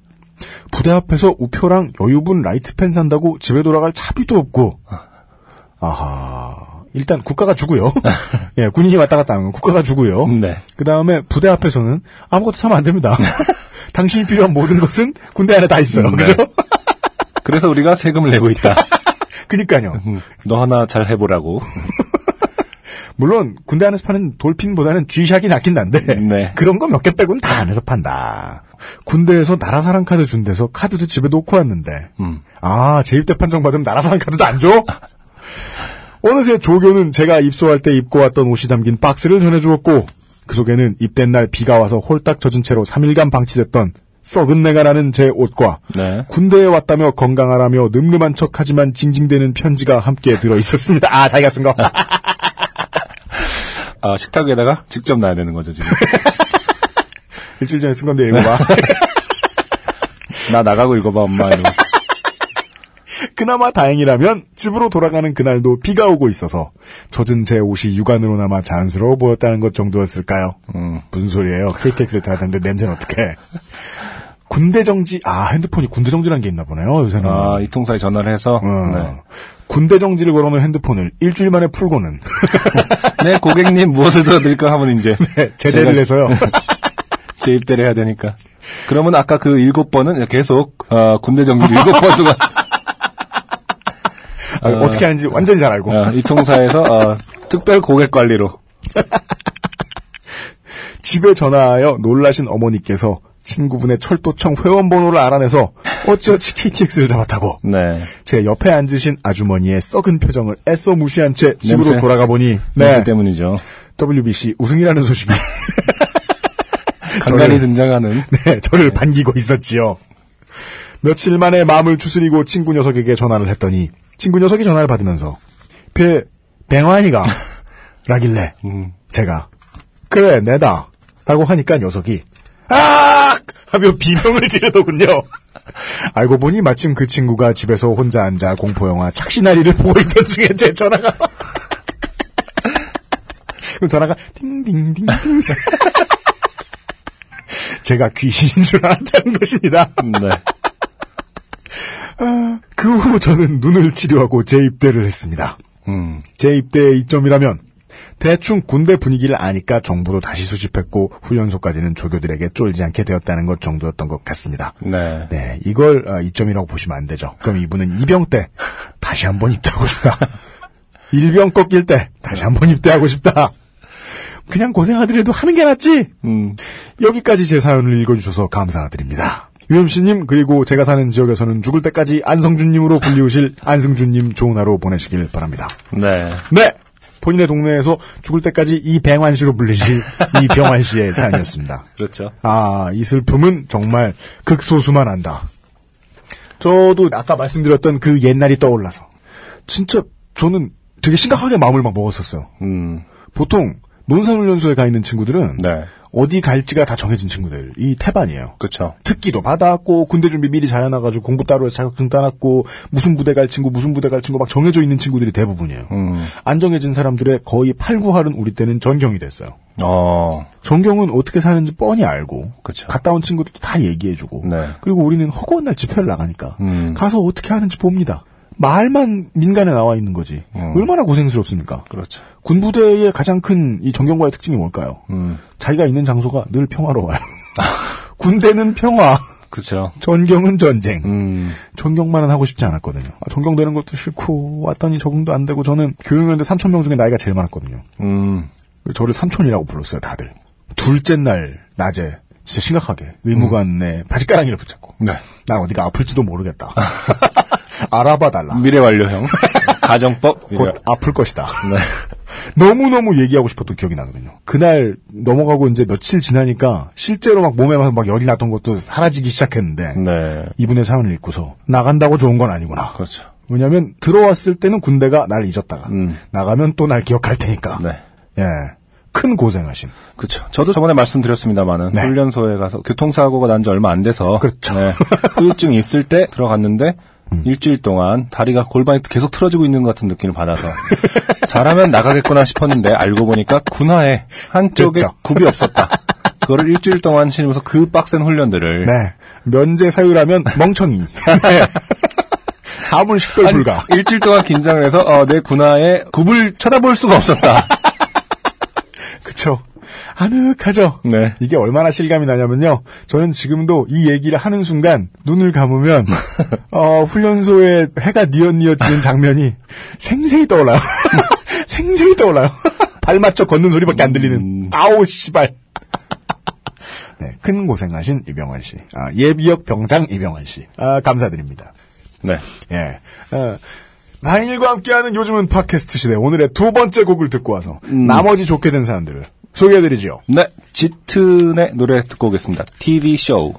부대 앞에서 우표랑 여유분 라이트펜 산다고 집에 돌아갈 차비도 없고. 아하. 일단 국가가 주고요. 예, 군인이 왔다 갔다 하는 건 국가가 주고요.
네.
그 다음에 부대 앞에서는 아무것도 사면 안 됩니다. 당신이 필요한 모든 것은 군대 안에 다 있어요.
네.
그죠?
그래서 우리가 세금을 내고 있다.
그니까요.
음, 너 하나 잘 해보라고.
물론 군대 안에서 파는 돌핀보다는 쥐샥이 낫긴 난데
네.
그런 거 몇 개 빼고는 다 안에서 판다. 군대에서 나라사랑 카드 준 데서 카드도 집에 놓고 왔는데
음.
아 재입대 판정 받으면 나라사랑 카드도 안 줘? 어느새 조교는 제가 입소할 때 입고 왔던 옷이 담긴 박스를 전해주었고 그 속에는 입된 날 비가 와서 홀딱 젖은 채로 3일간 방치됐던 썩은 내가 나는 제 옷과
네.
군대에 왔다며 건강하라며 늠름한 척하지만 징징대는 편지가 함께 들어 있었습니다. 아 자기가 쓴 거.
아, 식탁 위에다가 직접 놔야 되는 거죠, 지금.
일주일 전에 쓴 건데 읽어봐.
나 나가고 읽어봐, 엄마. 이러면서.
그나마 다행이라면 집으로 돌아가는 그날도 비가 오고 있어서 젖은 제 옷이 육안으로 남아 자연스러워 보였다는 것 정도였을까요?
음.
무슨 소리예요? KTX를 타야 되는데 냄새는 어떡해? 군대 정지, 아, 핸드폰이 군대 정지라는 게 있나 보네요, 요새는.
아, 이 통사에 전화를 해서
어.
네.
군대 정지를 걸어놓은 핸드폰을 일주일 만에 풀고는
네, 고객님 무엇을 도와드릴까 하면 이제
제대를
제가
해서요.
재입대를 해야 되니까. 그러면 아까 그 일곱 번은 계속 어, 군대 정지를 일곱 번 동안
아, 어떻게 하는지 완전히 잘 알고.
어, 이 통사에서 어, 특별 고객 관리로
집에 전화하여 놀라신 어머니께서 친구분의 철도청 회원 번호를 알아내서 어찌어찌 KTX를 잡았다고
네
제 옆에 앉으신 아주머니의 썩은 표정을 애써 무시한 채 집으로
냄새.
돌아가 보니
냄새
네
때문이죠.
WBC 우승이라는 소식이
간간히 등장하는
네 저를 반기고 있었지요. 며칠 만에 마음을 추스리고 친구 녀석에게 전화를 했더니 친구 녀석이 전화를 받으면서 배 뱅환이가 라길래
음,
제가 그래 내다 라고 하니까 녀석이 아 하며 비명을 지르더군요. 알고 보니 마침 그 친구가 집에서 혼자 앉아 공포 영화 착시나리를 보고 있던 중에 제 전화가 그럼 전화가 띵띵띵띵 제가 귀신인 줄 알았다는 것입니다.
네.
그 후 저는 눈을 치료하고 재입대를 했습니다.
음,
재입대의 이점이라면 대충 군대 분위기를 아니까 정보도 다시 수집했고 훈련소까지는 조교들에게 쫄지 않게 되었다는 것 정도였던 것 같습니다.
네.
네, 이걸 어, 이점이라고 보시면 안 되죠. 그럼 이분은 이병 때 다시 한번 입대하고 싶다. 일병 꺾일 때 다시 한번 입대하고 싶다. 그냥 고생하더라도 하는 게 낫지.
음,
여기까지 제 사연을 읽어주셔서 감사드립니다. UMC님 그리고 제가 사는 지역에서는 죽을 때까지 안성준님으로 불리우실 안승준님 좋은 하루 보내시길 바랍니다.
네.
네. 본인의 동네에서 죽을 때까지 이병환 씨로 불리실 이병환 씨의 사연이었습니다.
그렇죠.
아, 이 슬픔은 정말 극소수만 한다. 저도 아까 말씀드렸던 그 옛날이 떠올라서 진짜 저는 되게 심각하게 마음을 막 먹었었어요.
음,
보통 논산훈련소에 가 있는 친구들은
네.
어디 갈지가 다 정해진 친구들, 이 태반이에요.
그렇죠.
특기도 받았고 군대 준비 미리 잘 해놔가지고 공부 따로 해서 자격증 따놨고 무슨 부대 갈 친구 무슨 부대 갈 친구 막 정해져 있는 친구들이 대부분이에요.
음,
안 정해진 사람들의 거의 8, 9할은 우리 때는 전경이 됐어요.
어,
전경은 어떻게 사는지 뻔히 알고
그쵸.
갔다 온 친구들도 다 얘기해주고
네.
그리고 우리는 허구한 날 집회를 나가니까
음.
가서 어떻게 하는지 봅니다. 말만 민간에 나와 있는 거지.
음.
얼마나 고생스럽습니까?
그렇죠.
군부대의 가장 큰이 전경과의 특징이 뭘까요?
음,
자기가 있는 장소가 늘 평화로워요. 군대는 평화,
그렇죠.
전경은 전쟁.
음,
전경만은 하고 싶지 않았거든요. 아, 전경되는 것도 싫고 왔더니 적응도 안 되고 저는 교육연대 3천 명 중에 나이가 제일 많았거든요.
음,
저를 삼촌이라고 불렀어요, 다들. 둘째 날 낮에 진짜 심각하게 의무관에 바지가랑이를 붙잡고
네.
난 어디가 아플지도 모르겠다. 알아봐 달라.
미래 완료형. 가정법. 미래.
곧 아플 것이다.
네.
너무너무 얘기하고 싶었던 기억이 나거든요. 그날 넘어가고 이제 며칠 지나니까 실제로 막 몸에 막 열이 났던 것도 사라지기 시작했는데
네.
이분의 사연을 읽고서 나간다고 좋은 건 아니구나.
그렇죠.
왜냐면 들어왔을 때는 군대가 날 잊었다가
음.
나가면 또 날 기억할 테니까.
네.
예. 큰 고생하신.
그렇죠. 저도 저번에 말씀드렸습니다만은
네.
훈련소에 가서 교통사고가 난 지 얼마 안 돼서
그렇죠. 음.
네, 후유증이 있을 때 들어갔는데 일주일 동안 다리가 골반이 계속 틀어지고 있는 것 같은 느낌을 받아서 잘하면 나가겠구나 싶었는데 알고 보니까 군화에 한쪽에
그렇죠.
굽이 없었다. 그거를 일주일 동안 신으면서 그 빡센 훈련들을
네. 면제 사유라면 멍청이. 네. 사물 식별
한
불가.
일주일 동안 긴장을 해서 어, 내 군화에 굽을 쳐다볼 수가 없었다.
그쵸. 아늑하죠.
네.
이게 얼마나 실감이 나냐면요. 저는 지금도 이 얘기를 하는 순간 눈을 감으면 어, 훈련소에 해가 뉘엿뉘엿지는 장면이 생생히 떠올라요. 생생히 떠올라요. 발 맞춰 걷는 소리밖에 안 들리는. 아우 씨발. 네, 큰 고생하신 이병환 씨. 아, 예비역 병장 이병환 씨. 아, 감사드립니다.
네.
예. 어, 나인일과 함께하는 요즘은 팟캐스트 시대. 오늘의 두 번째 곡을 듣고 와서 나머지 좋게 된 사람들을 소개해드리죠.
네. 짙은의 노래 듣고 오겠습니다. TV 쇼.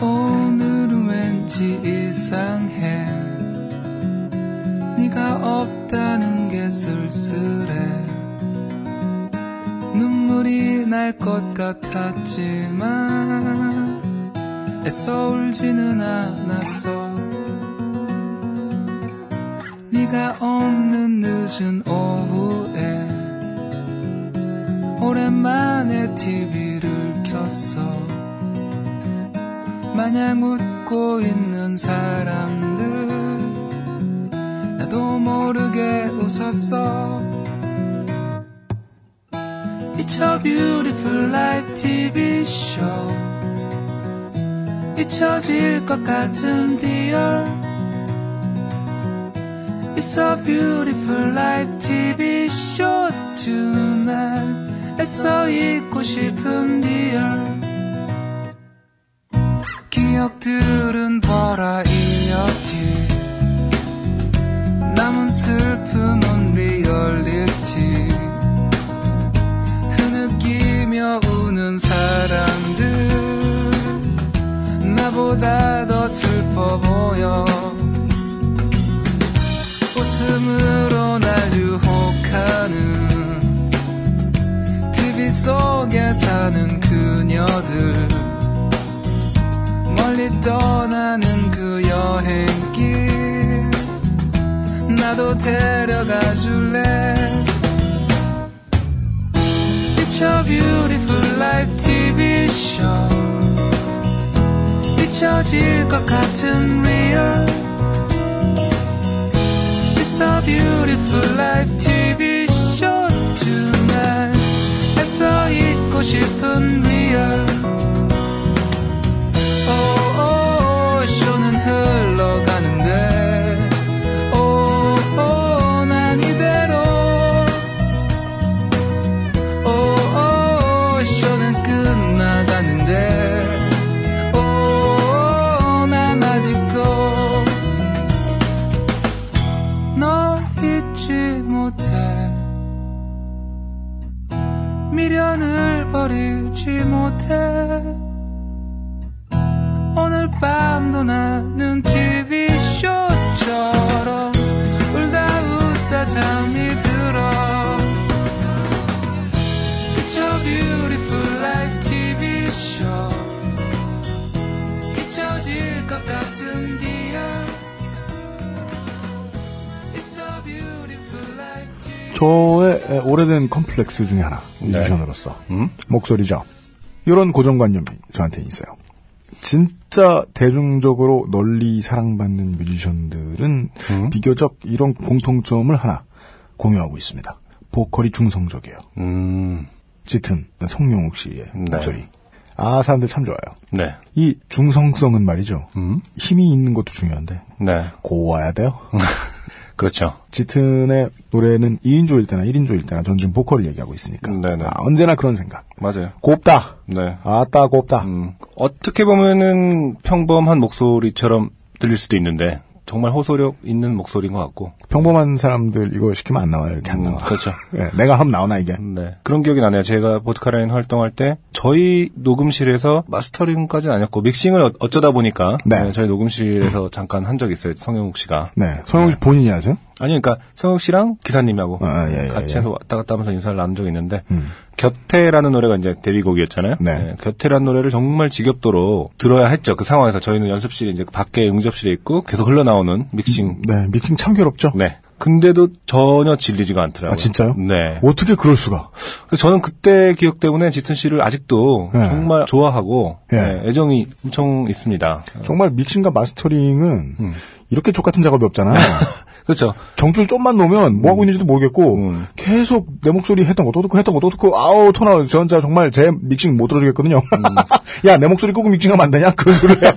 오늘은 왠지 이상해 네가 없다는 게 쓸쓸해 눈물이 날 것 같았지만 애써 울지는 않았어 네가 없는 늦은 오후에 오랜만에 TV를 켰어. 마냥 웃고 있는 사람들 나도 모르게 웃었어. It's a beautiful life TV show. 잊혀질 것 같은 디얼 It's a beautiful life TV show tonight. 애써 잊고 싶은 디얼 기억들은 버라이어티 남은 슬픔은 리얼리티. 흐느끼며 우는 사람들. 나보다 속에 사는 그녀들 멀리 떠나는 그 여행길 나도 데려가 줄래 It's a beautiful life TV show 잊혀질 것 같은 real It's a beautiful life TV show tonight 애써 잊고 싶은 오
저의 에, 오래된 컴플렉스 중에 하나 뮤지션으로서 목소리죠. 이런 고정관념이 저한테 있어요. 진짜 대중적으로 널리 사랑받는 뮤지션들은 비교적 이런 공통점을 하나 공유하고 있습니다. 보컬이 중성적이에요.
음,
짙은 성룡욱 씨의
네.
목소리. 아 사람들 참 좋아요.
네.
이 중성성은 말이죠.
음,
힘이 있는 것도 중요한데
네.
고와야 돼요.
그렇죠.
짙은의 노래는 2인조일 때나 1인조일 때나 전 지금 보컬을 얘기하고 있으니까
네네.
아, 언제나 그런 생각.
맞아요.
곱다.
네.
아따 곱다.
음, 어떻게 보면은 평범한 목소리처럼 들릴 수도 있는데 정말 호소력 있는 목소리인 것 같고.
평범한 사람들 이거 시키면 안 나와요. 이렇게 안
음,
나와.
그렇죠.
예, 내가 하면 나오나 이게.
네. 그런 기억이 나네요. 제가 보드카라인 활동할 때 저희 녹음실에서 마스터링까지는 아니었고 믹싱을 어- 어쩌다 보니까
네.
네, 저희 녹음실에서 잠깐 한 적이 있어요. 성영욱 씨가.
네. 성용 씨 본인이 하세요?
아니 그러니까 성욱 씨랑 기사님하고
아, 예, 예,
같이
예.
해서 왔다 갔다 하면서 인사를 나눈 적이 있는데
음.
곁에라는 노래가 이제 데뷔곡이었잖아요.
네.
곁에라는 노래를 정말 지겹도록 들어야 했죠. 그 상황에서 저희는 연습실에 이제 밖에 응접실에 있고 계속 흘러나오는 믹싱.
네. 믹싱 참 괴롭죠.
네. 근데도 전혀 질리지가 않더라고요.
아, 진짜요?
네.
어떻게 그럴 수가?
저는 그때 기억 때문에 짙은 씨를 아직도
네.
정말 좋아하고
예.
네, 애정이 엄청 있습니다.
정말 믹싱과 마스터링은
음.
이렇게 족 같은 작업이 없잖아요.
그렇죠.
정줄 좀만 놓으면 뭐 하고 있는지도 모르겠고
음.
계속 내 목소리 했던 거또 듣고 했던 거또 듣고 아우 토나 저 혼자 정말 제 믹싱 못 들어주겠거든요.
음.
야내 목소리 꼭 믹싱하면 안 되냐? 그런 해요.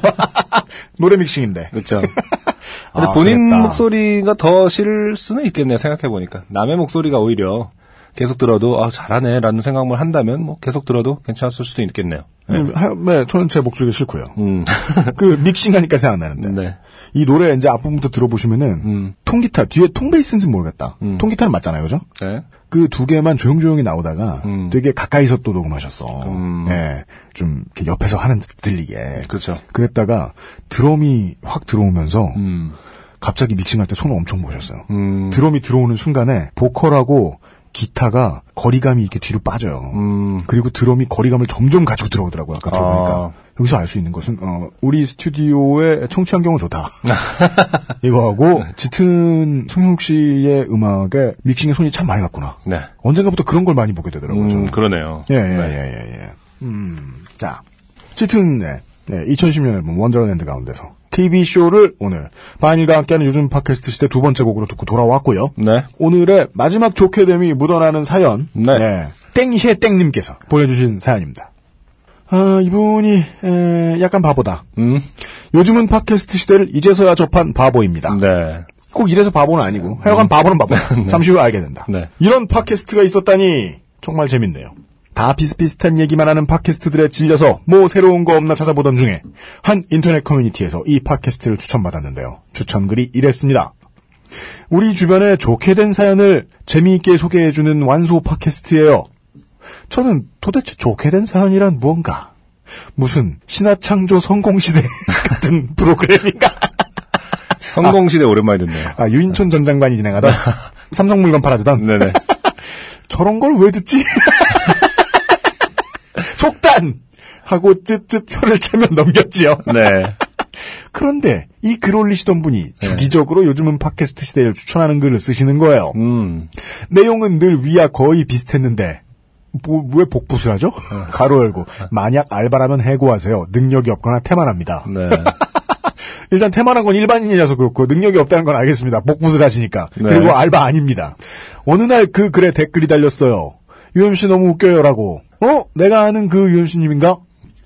노래 믹싱인데.
그렇죠. 근데
아,
본인
그랬다.
목소리가 더 싫을 수는 있겠네요. 생각해 보니까 남의 목소리가 오히려 계속 들어도 아 잘하네라는 생각을 한다면 뭐 계속 들어도 괜찮았을 수도 있겠네요. 네.
음, 하- 네, 저는 제 목소리가 싫고요.
음.
그 믹싱하니까 생각나는데.
네.
이 노래 이제 앞부분부터 들어보시면은
음.
통기타 뒤에 통베이스인지는 모르겠다.
음.
통기타는 맞잖아요, 그죠?
네.
그두 개만 조용조용히 나오다가
음.
되게 가까이서 또 녹음하셨어.
음.
예, 좀 이렇게 옆에서 하는 듯 들리게.
그렇죠.
그랬다가 드럼이 확 들어오면서
음.
갑자기 믹싱할 때 손을 엄청 보셨어요.
음.
드럼이 들어오는 순간에 보컬하고 기타가 거리감이 이렇게 뒤로 빠져요.
음.
그리고 드럼이 거리감을 점점 가지고 들어오더라고요. 아까 들어보니까.
아.
여기서 알 수 있는 것은 어, 우리 스튜디오의 청취 환경은 좋다. 이거하고 짙은 송영욱 씨의 음악에 믹싱에 손이 참 많이 갔구나.
네.
언젠가부터 그런 걸 많이 보게 되더라고요.
음. 그러네요.
예, 예, 예, 예, 예. 음, 자. 짙은, 네. 네, 2010년 앨범 원더랜드 가운데서 TV쇼를 오늘 바닐과 함께하는 요즘 팟캐스트 시대 두 번째 곡으로 듣고 돌아왔고요.
네.
오늘의 마지막 좋게 됨이 묻어나는 사연.
네.
땡희의 땡님께서 보내주신 사연입니다. 아, 이분이, 에, 약간 바보다.
음.
요즘은 팟캐스트 시대를 이제서야 접한 바보입니다.
네.
꼭 이래서 바보는 아니고, 하여간 바보는 바보. 잠시 후에 알게 된다.
네.
이런 팟캐스트가 있었다니, 정말 재밌네요. 다 비슷비슷한 얘기만 하는 팟캐스트들에 질려서 뭐 새로운 거 없나 찾아보던 중에 한 인터넷 커뮤니티에서 이 팟캐스트를 추천받았는데요. 추천글이 이랬습니다. 우리 주변에 좋게 된 사연을 재미있게 소개해주는 완소 팟캐스트예요. 저는 도대체 좋게 된 사연이란 무언가? 무슨 신화창조 성공시대 같은 프로그램인가?
성공시대 오랜만에 듣네요.
아, 유인촌 전 장관이 진행하던 삼성 물건 팔아주던
네네.
저런 걸 왜 듣지? 속단! 하고 쯧쯧 혀를 차면 넘겼지요.
네.
그런데 이 글 올리시던 분이 주기적으로 요즘은 팟캐스트 시대를 추천하는 글을 쓰시는 거예요.
음.
내용은 늘 위와 거의 비슷했는데 뭐, 왜 복붙을 하죠? 가로 열고 만약 알바라면 해고하세요. 능력이 없거나 태만합니다.
네.
일단 태만한 건 일반인이라서 그렇고 능력이 없다는 건 알겠습니다. 복붙을 하시니까.
네.
그리고 알바 아닙니다. 어느 날 그 글에 댓글이 달렸어요. UMC 너무 웃겨요라고. 어? 내가 아는 그 UMC님인가?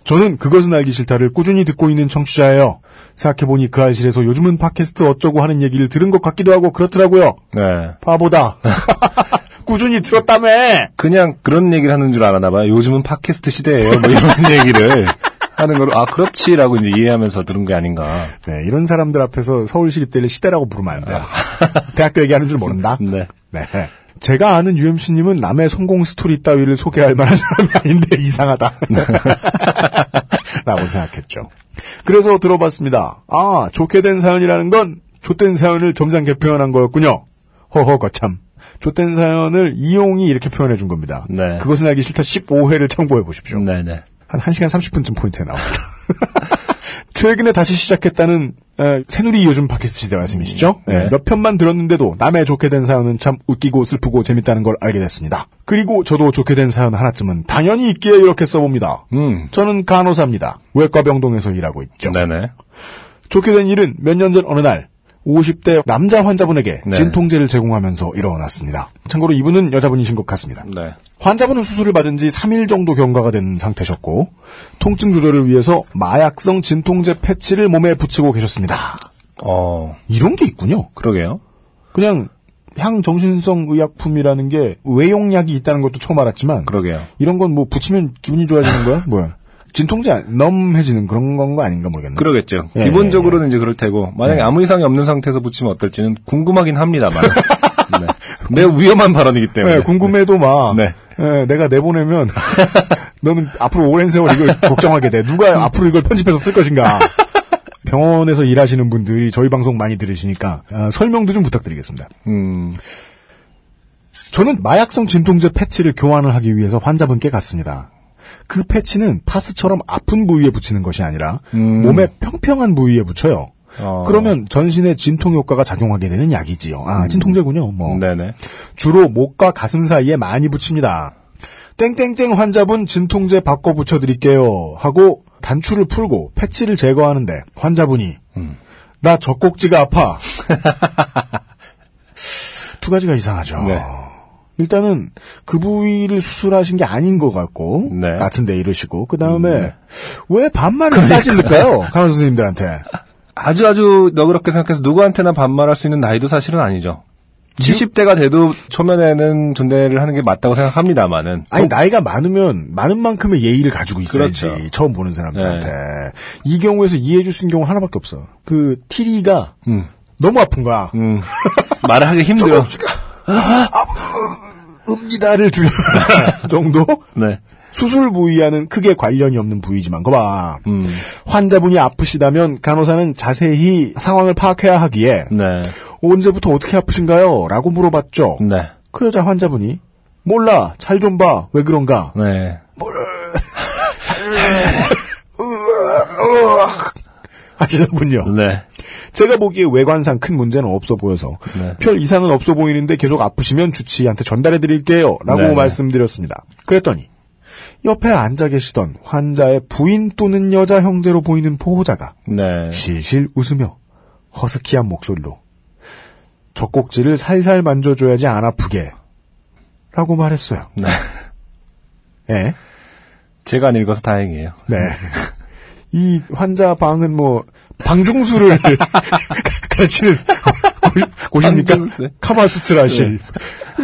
저는 그것은 알기 싫다를 꾸준히 듣고 있는 청취자예요. 생각해보니 그 알실에서 요즘은 팟캐스트 어쩌고 하는 얘기를 들은 것 같기도 하고 그렇더라고요.
네.
바보다. 꾸준히 들었다며.
그냥 그런 얘기를 하는 줄 알았나 봐요. 요즘은 팟캐스트 시대예요. 뭐 이런 얘기를 하는 걸, 아, 그렇지라고 이제 이해하면서 들은 게 아닌가.
네, 이런 사람들 앞에서 서울시립대를 시대라고 부르면 안 돼요. 대학교 얘기하는 줄 모른다.
네.
네. 제가 아는 UMC님은 남의 성공 스토리 따위를 소개할 만한 사람이 아닌데 이상하다. 라고 생각했죠. 그래서 들어봤습니다. 아, 좋게 된 사연이라는 건 좆된 사연을 점잖게 표현한 거였군요. 허허 거참. 좆된 사연을 이용이 이렇게 표현해 준 겁니다.
네.
그것은 알기 싫다 15회를 참고해 보십시오.
네네.
한 1시간 30분쯤 포인트에 나옵니다. 최근에 다시 시작했다는 에, 새누리 요즘 팟캐스트 시대 말씀이시죠?
네.
예, 몇 편만 들었는데도 남의 좋게 된 사연은 참 웃기고 슬프고 재밌다는 걸 알게 됐습니다. 그리고 저도 좋게 된 사연 하나쯤은 당연히 있기에 이렇게 써봅니다.
음.
저는 간호사입니다. 외과 병동에서 일하고 있죠.
네네.
좋게 된 일은 몇 년 전 어느 날 50대 남자 환자분에게
네.
진통제를 제공하면서 일어났습니다. 참고로 이분은 여자분이신 것 같습니다.
네.
환자분은 수술을 받은 지 3일 정도 경과가 된 상태셨고 통증 조절을 위해서 마약성 진통제 패치를 몸에 붙이고 계셨습니다.
어,
이런 게 있군요.
그러게요.
그냥 향정신성 의약품이라는 게 외용약이 있다는 것도 처음 알았지만
그러게요.
이런 건 뭐 붙이면 기분이 좋아지는 거야? 뭐야? 진통제 안- 넘해지는 그런 건 거 아닌가 모르겠네.
그러겠죠.
예,
기본적으로는 이제 그럴 테고, 만약에 아무 이상이 없는 상태에서 붙이면 어떨지는 궁금하긴 합니다만. 네. 매우 위험한 발언이기 때문에.
네, 궁금해도 막
네.
예, 내가 내보내면 너는 앞으로 오랜 세월 이걸 걱정하게 돼. 누가 앞으로 이걸 편집해서 쓸 것인가. 병원에서 일하시는 분들이 저희 방송 많이 들으시니까 아, 설명도 좀 부탁드리겠습니다.
음,
저는 마약성 진통제 패치를 교환을 하기 위해서 환자분께 갔습니다. 그 패치는 파스처럼 아픈 부위에 붙이는 것이 아니라
음.
몸의 평평한 부위에 붙여요.
어.
그러면 전신의 진통 효과가 작용하게 되는 약이지요. 아, 진통제군요. 뭐.
네네.
주로 목과 가슴 사이에 많이 붙입니다. 땡땡땡 환자분 진통제 바꿔 붙여 드릴게요. 하고 단추를 풀고 패치를 제거하는데 환자분이
음.
나 젖꼭지가 아파. 두 가지가 이상하죠.
네.
일단은 그 부위를 수술하신 게 아닌 것 같고
네.
같은데 이러시고 그 다음에 왜 반말을 싸질릴까요? 간호 선생님들한테.
아주 아주 너그럽게 생각해서 누구한테나 반말할 수 있는 나이도 사실은 아니죠. 70대가 돼도 초면에는 존대를 하는 게 맞다고 생각합니다만은.
아니 나이가 많으면 많은 만큼의 예의를 가지고 있어야지
그렇죠.
처음 보는 사람들한테
네.
이 경우에서 이해해줄 수 있는 경우 하나밖에 없어 그 티리가
음,
너무 아픈 거야
음. 말을 하기 힘들어.
읍니다를 줄 정도
네.
수술 부위와는 크게 관련이 없는 부위지만 거봐
음,
환자분이 아프시다면 간호사는 자세히 상황을 파악해야 하기에
네.
언제부터 어떻게 아프신가요? 라고 물어봤죠
네.
그러자 환자분이 몰라. 잘 좀 봐. 왜 그런가?
네.
하시더군요.
네.
제가 보기에 외관상 큰 문제는 없어 보여서
네.
별 이상은 없어 보이는데 계속 아프시면 주치의한테 전달해 드릴게요. 라고
네.
말씀드렸습니다. 그랬더니 옆에 앉아 계시던 환자의 부인 또는 여자 형제로 보이는 보호자가
네.
실실 웃으며 허스키한 목소리로 젖꼭지를 살살 만져줘야지 안 아프게 라고 말했어요.
네.
예.
제가 안 읽어서 다행이에요.
네. 이 환자 방은 뭐 방중수를 가르치는 곳- 곳입니까?
네.
카마수트라실.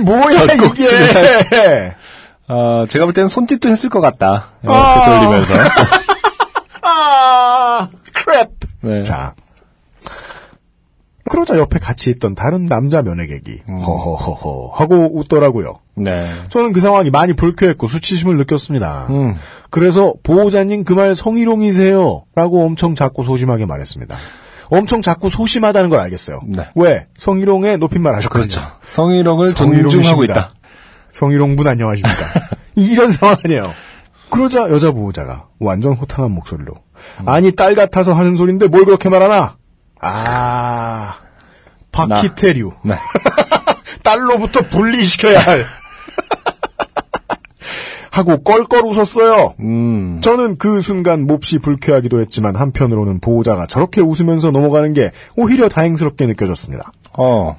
뭐야
젖꼭지를
이게?
아, 제가 볼 때는 손짓도 했을 것 같다. 이렇게
아.
돌리면서.
아, 크랩.
네.
자. 그러자 옆에 같이 있던 다른 남자 면회객이
음.
허허허허 하고 웃더라고요.
네.
저는 그 상황이 많이 불쾌했고 수치심을 느꼈습니다.
음.
그래서 보호자님 그 말 성희롱이세요. 라고 엄청 작고 소심하게 말했습니다. 엄청 작고 소심하다는 걸 알겠어요.
네.
왜? 성희롱의 높임말 하셨거든요.
그렇죠. 성희롱을. 존중하고 있다.
성희롱분 안녕하십니까. 이런 상황 아니에요. 그러자 여자 보호자가 완전 호탕한 목소리로
음.
아니 딸 같아서 하는 소린데 뭘 그렇게 말하나? 아 바퀴테류
네.
딸로부터 분리시켜야 할 하고 껄껄 웃었어요.
음.
저는 그 순간 몹시 불쾌하기도 했지만 한편으로는 보호자가 저렇게 웃으면서 넘어가는 게 오히려 다행스럽게 느껴졌습니다.
어.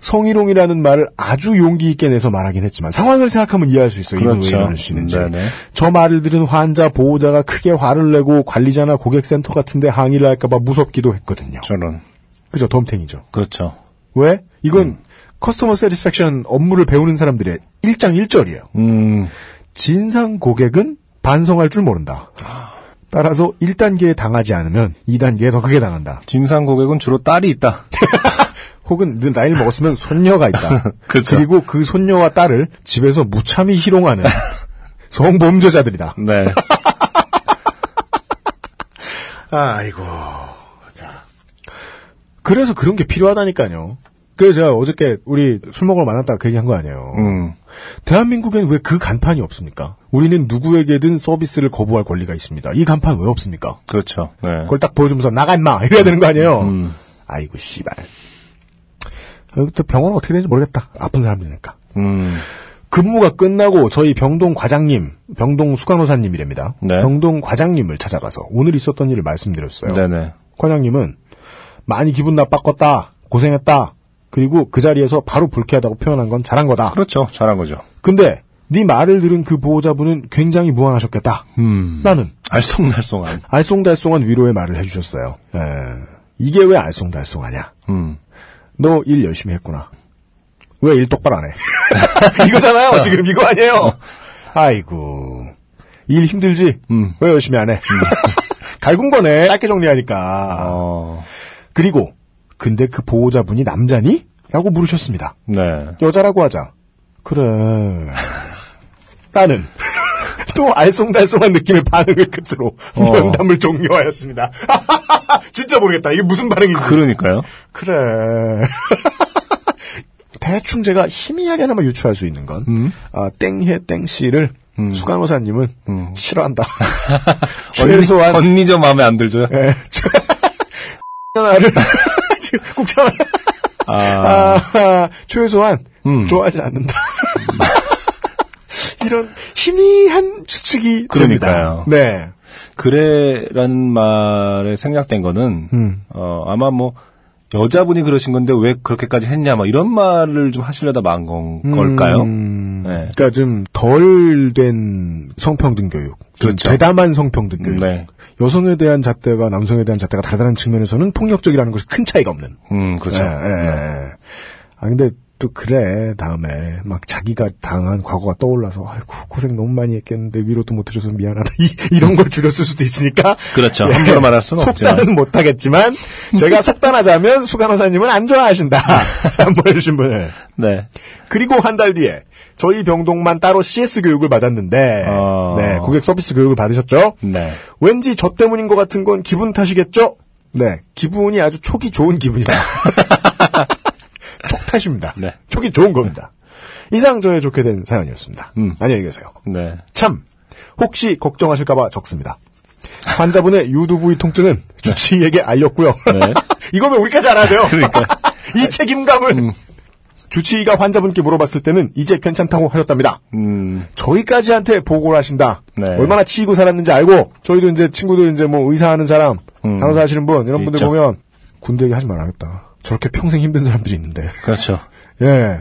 성희롱이라는 말을 아주 용기 있게 내서 말하긴 했지만 상황을 생각하면 이해할 수 있어요.
그렇죠.
이러는 씨는지. 저 말을 들은 환자 보호자가 크게 화를 내고 관리자나 고객센터 같은데 항의를 할까봐 무섭기도 했거든요.
저런.
그죠 덤탱이죠.
그렇죠.
왜? 이건
음.
커스터머 세티스팩션 업무를 배우는 사람들의 일장 일절이에요.
음.
진상 고객은 반성할 줄 모른다. 따라서 1단계에 당하지 않으면 2단계에 더 크게 당한다.
진상 고객은 주로 딸이 있다.
혹은 늘 나이를 먹었으면 손녀가 있다.
그쵸.
리고 그 손녀와 딸을 집에서 무참히 희롱하는 성범죄자들이다.
네.
아이고. 자. 그래서 그런 게 필요하다니까요. 그래서 제가 어저께 우리 술 먹으러 만났다가 그 얘기한 거 아니에요.
음.
대한민국엔 왜 그 간판이 없습니까? 우리는 누구에게든 서비스를 거부할 권리가 있습니다. 이 간판 왜 없습니까?
그렇죠. 네.
그걸 딱 보여주면서 나가 임마 이래야 되는 거 아니에요.
음.
아이고 씨발. 어, 또 병원은 어떻게 되는지 모르겠다. 아픈 사람들이니까.
음.
근무가 끝나고 저희 병동 과장님, 병동 수간호사님이랍니다.
네.
병동 과장님을 찾아가서 오늘 있었던 일을 말씀드렸어요.
네네.
과장님은 많이 기분 나빴겠다, 고생했다. 그리고 그 자리에서 바로 불쾌하다고 표현한 건 잘한 거다.
그렇죠. 잘한 거죠.
근데 네 말을 들은 그 보호자분은 굉장히 무안하셨겠다.
음.
나는
알쏭달쏭한.
알쏭달쏭한 위로의 말을 해주셨어요. 에, 이게 왜 알쏭달쏭하냐?
음.
너 일 열심히 했구나. 왜 일 똑바로 안 해? 이거잖아요. 지금 이거 아니에요. 아이고 일 힘들지.
음.
왜 열심히 안 해? 갈군 거네. 짧게 정리하니까.
어.
그리고 근데 그 보호자분이 남자니? 라고 물으셨습니다.
네.
여자라고 하자. 그래. 나는 또 알쏭달쏭한 느낌의 반응을 끝으로
어.
면담을 종료하였습니다. 진짜 모르겠다. 이게 무슨 반응인지.
그러니까요.
그래. 대충 제가 희미하게나마 유추할 수 있는 건,
음.
아, 땡해 땡씨를 수간호사님은
음.
싫어한다.
언니,
최소한,
언니 저 마음에 안 들죠?
하 나를, 지금 꼭 참아.
아.
아, 최소한,
음.
좋아하진 않는다. 이런 희미한 추측이
그러니까요.
됩니다. 네.
그래라는 말에 생략된 거는
음.
어 아마 뭐 여자분이 그러신 건데 왜 그렇게까지 했냐 막 이런 말을 좀 하시려다 만 건, 걸까요?
음,
네.
그러니까 좀 덜 된 성평등 교육, 좀
그렇죠.
대담한 성평등 교육.
네.
여성에 대한 잣대가 남성에 대한 잣대가 다르다는 측면에서는 폭력적이라는 것이 큰 차이가 없는.
음 그렇죠.
예, 예, 예. 아 근데 또 그래 다음에 막 자기가 당한 과거가 떠올라서 아이고 고생 너무 많이 했겠는데 위로도 못 해줘서 미안하다 이, 런걸 줄였을 수도 있으니까
그렇죠. 함부로 말할 수는 없지만.
속단은 못하겠지만 제가 속단하자면 수간호사님은 안 좋아하신다 한번 해주신 분을
네.
그리고 한 달 뒤에 저희 병동만 따로 CS 교육을 받았는데
어.
네 고객 서비스 교육을 받으셨죠
네.
왠지 저 때문인 것 같은 건 기분 탓이겠죠? 네. 기분이 아주 촉이 좋은 기분이다. 촉 탓입니다.
네.
촉이 좋은 겁니다. 이상 저의 좋게 된 사연이었습니다.
음.
안녕히 계세요.
네.
참 혹시 걱정하실까봐 적습니다. 환자분의 유두부위 통증은 주치의에게 알렸고요.
네.
이거면 우리까지 알아야 돼요.
그러니까.
이 책임감을
음.
주치의가 환자분께 물어봤을 때는 이제 괜찮다고 하셨답니다.
음,
저희까지한테 보고를 하신다.
네.
얼마나 치이고 살았는지 알고 저희도 이제 친구들 이제 뭐 의사하는 사람,
음.
간호사 하시는 분 이런 분들
있죠.
보면 군대 얘기 하지 말아야겠다. 저렇게 평생 힘든 사람들이 있는데.
그렇죠.
예.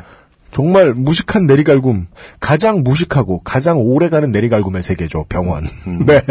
정말 무식한 내리갈굼. 가장 무식하고 가장 오래가는 내리갈굼의 세계죠, 병원.
음.
네.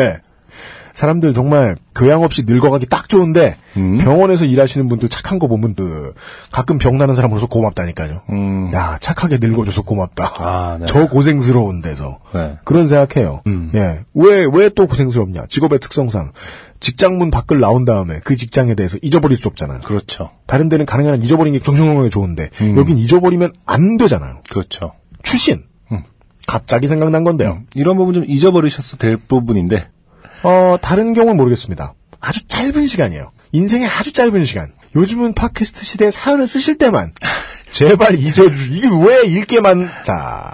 사람들 정말 교양 없이 늙어가기 딱 좋은데
음.
병원에서 일하시는 분들 착한 거 보면 그 가끔 병 나는 사람으로서 고맙다니까요.
음,
야 착하게 늙어줘서 고맙다.
아, 네.
저 고생스러운 데서
네.
그런 생각해요.
음.
예, 왜 왜 또 고생스럽냐? 직업의 특성상 직장문 밖을 나온 다음에 그 직장에 대해서 잊어버릴 수 없잖아요.
그렇죠.
다른 데는 가능한 한 잊어버리는 게 정신건강에 좋은데
음.
여긴 잊어버리면 안 되잖아요.
그렇죠.
추신.
음.
갑자기 생각난 건데요.
이런 부분 좀 잊어버리셔도 될 부분인데,
어, 다른 경우는 모르겠습니다. 아주 짧은 시간이에요. 인생의 아주 짧은 시간. 요즘은 팟캐스트 시대에 사연을 쓰실 때만 제발 잊어주. 이게 왜 읽게만 자.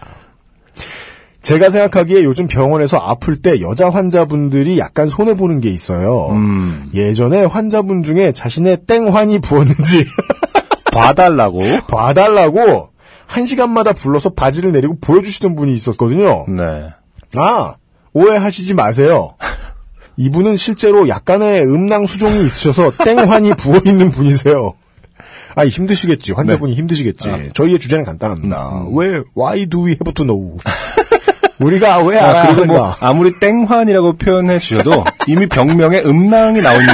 제가 생각하기에 요즘 병원에서 아플 때 여자 환자분들이 약간 손해 보는 게 있어요.
음,
예전에 환자분 중에 자신의 땡환이 부었는지
봐달라고.
봐달라고 한 시간마다 불러서 바지를 내리고 보여주시던 분이 있었거든요.
네.
아, 오해하시지 마세요. 이분은 실제로 약간의 음낭 수종이 있으셔서 땡환이 부어 있는 분이세요. 아, 힘드시겠지. 환자분이 힘드시겠지.
아.
저희의 주제는 간단합니다. 왜, why do we have to know? 우리가 왜
아,
알아야
그리고 뭐? 아무리 땡환이라고 표현해 주셔도 이미 병명에 음낭이 나오는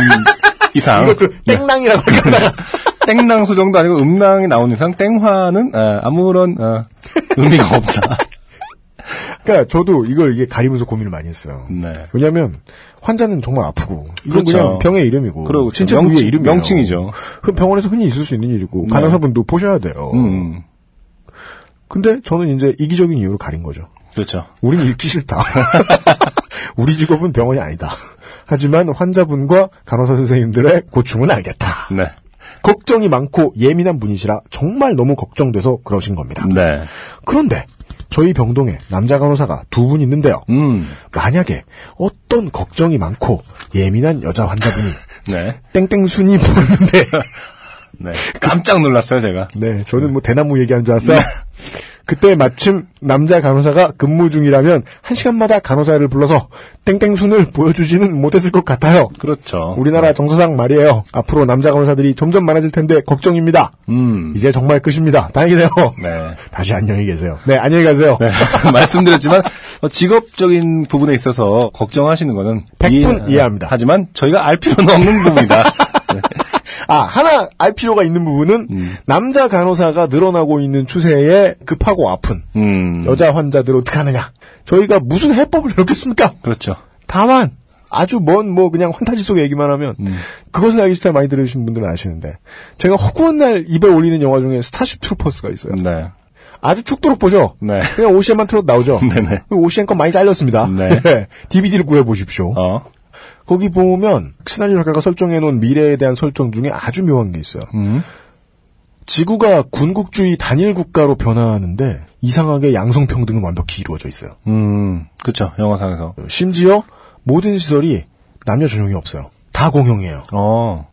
이상.
이것도 땡낭이라고 할까?
땡낭 수정도 아니고 음낭이 나오는 이상 땡환은 아, 아무런 어, 의미가 없다.
그러니까 저도 이걸 이게 가리면서 고민을 많이 했어요.
네.
왜냐하면 환자는 정말 아프고 이건
그렇죠.
그냥 병의 이름이고
그리고
신체
명칭-
부위의 이름이에요.
명칭이죠.
그 병원에서 흔히 있을 수 있는 일이고
네.
간호사분도 보셔야 돼요.
음,
근데 저는 이제 이기적인 이유로 가린 거죠.
그렇죠.
우린 읽기 싫다. 우리 직업은 병원이 아니다. 하지만 환자분과 간호사 선생님들의 고충은 알겠다.
네.
걱정이 많고 예민한 분이시라 정말 너무 걱정돼서 그러신 겁니다.
네.
그런데 저희 병동에 남자 간호사가 두 분 있는데요.
음,
만약에 어떤 걱정이 많고 예민한 여자 환자분이
네.
땡땡순이 보는데
네. 깜짝 놀랐어요, 제가.
네, 저는 뭐 대나무 얘기하는 줄 알았어요. 그때 마침 남자 간호사가 근무 중이라면 한 시간마다 간호사를 불러서 땡땡순을 보여주지는 못했을 것 같아요.
그렇죠.
우리나라 정서상 말이에요. 앞으로 남자 간호사들이 점점 많아질 텐데 걱정입니다.
음,
이제 정말 끝입니다. 다행이네요.
네.
다시 안녕히 계세요. 네, 안녕히 가세요.
네. 말씀드렸지만 어, 직업적인 부분에 있어서 걱정하시는 거는
100분 이해 합니다.
하지만 저희가 알 필요는 없는 부분이다.
아, 하나 알 필요가 있는 부분은
음.
남자 간호사가 늘어나고 있는 추세에 급하고 아픈
음,
여자 환자들 어떡하느냐. 저희가 무슨 해법을 내놓겠습니까?
그렇죠.
다만 아주 먼 뭐 그냥 환타지 속의 얘기만 하면
음.
그것은 알기 싫다 많이 들으신 분들은 아시는데 제가 허구한 날 입에 올리는 영화 중에 스타쉽 트루퍼스가 있어요.
네.
아주 죽도록 보죠.
네.
그냥 OCN만 틀어도 나오죠.
네네.
OCN 건 많이 잘렸습니다.
네.
DVD를 구해보십시오.
어.
거기 보면 시나리오 작가가 설정해 놓은 미래에 대한 설정 중에 아주 묘한 게 있어요.
음.
지구가 군국주의 단일 국가로 변화하는데 이상하게 양성 평등은 완벽히 이루어져 있어요.
음, 그렇죠. 영화상에서.
심지어 모든 시설이 남녀 전용이 없어요. 다 공용이에요.
어.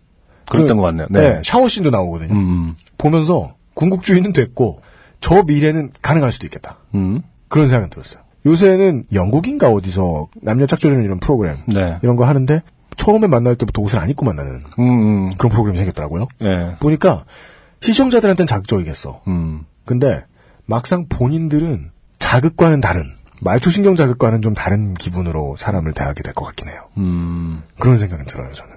그랬던
그,
것 같네요.
네.
네.
샤워씬도 나오거든요.
음,
보면서 군국주의는 됐고 저 미래는 가능할 수도 있겠다.
음.
그런 생각이 들었어요. 요새는 영국인가 어디서 남녀 짝조준 이런 프로그램
네.
이런 거 하는데 처음에 만날 때부터 옷을 안 입고 만나는
음, 음.
그런 프로그램이 생겼더라고요.
예.
보니까 시청자들한테는 자극적이겠어.
음.
근데 막상 본인들은 자극과는 다른 말초 신경 자극과는 좀 다른 기분으로 사람을 대하게 될 것 같긴 해요.
음.
그런 생각은 들어요 저는.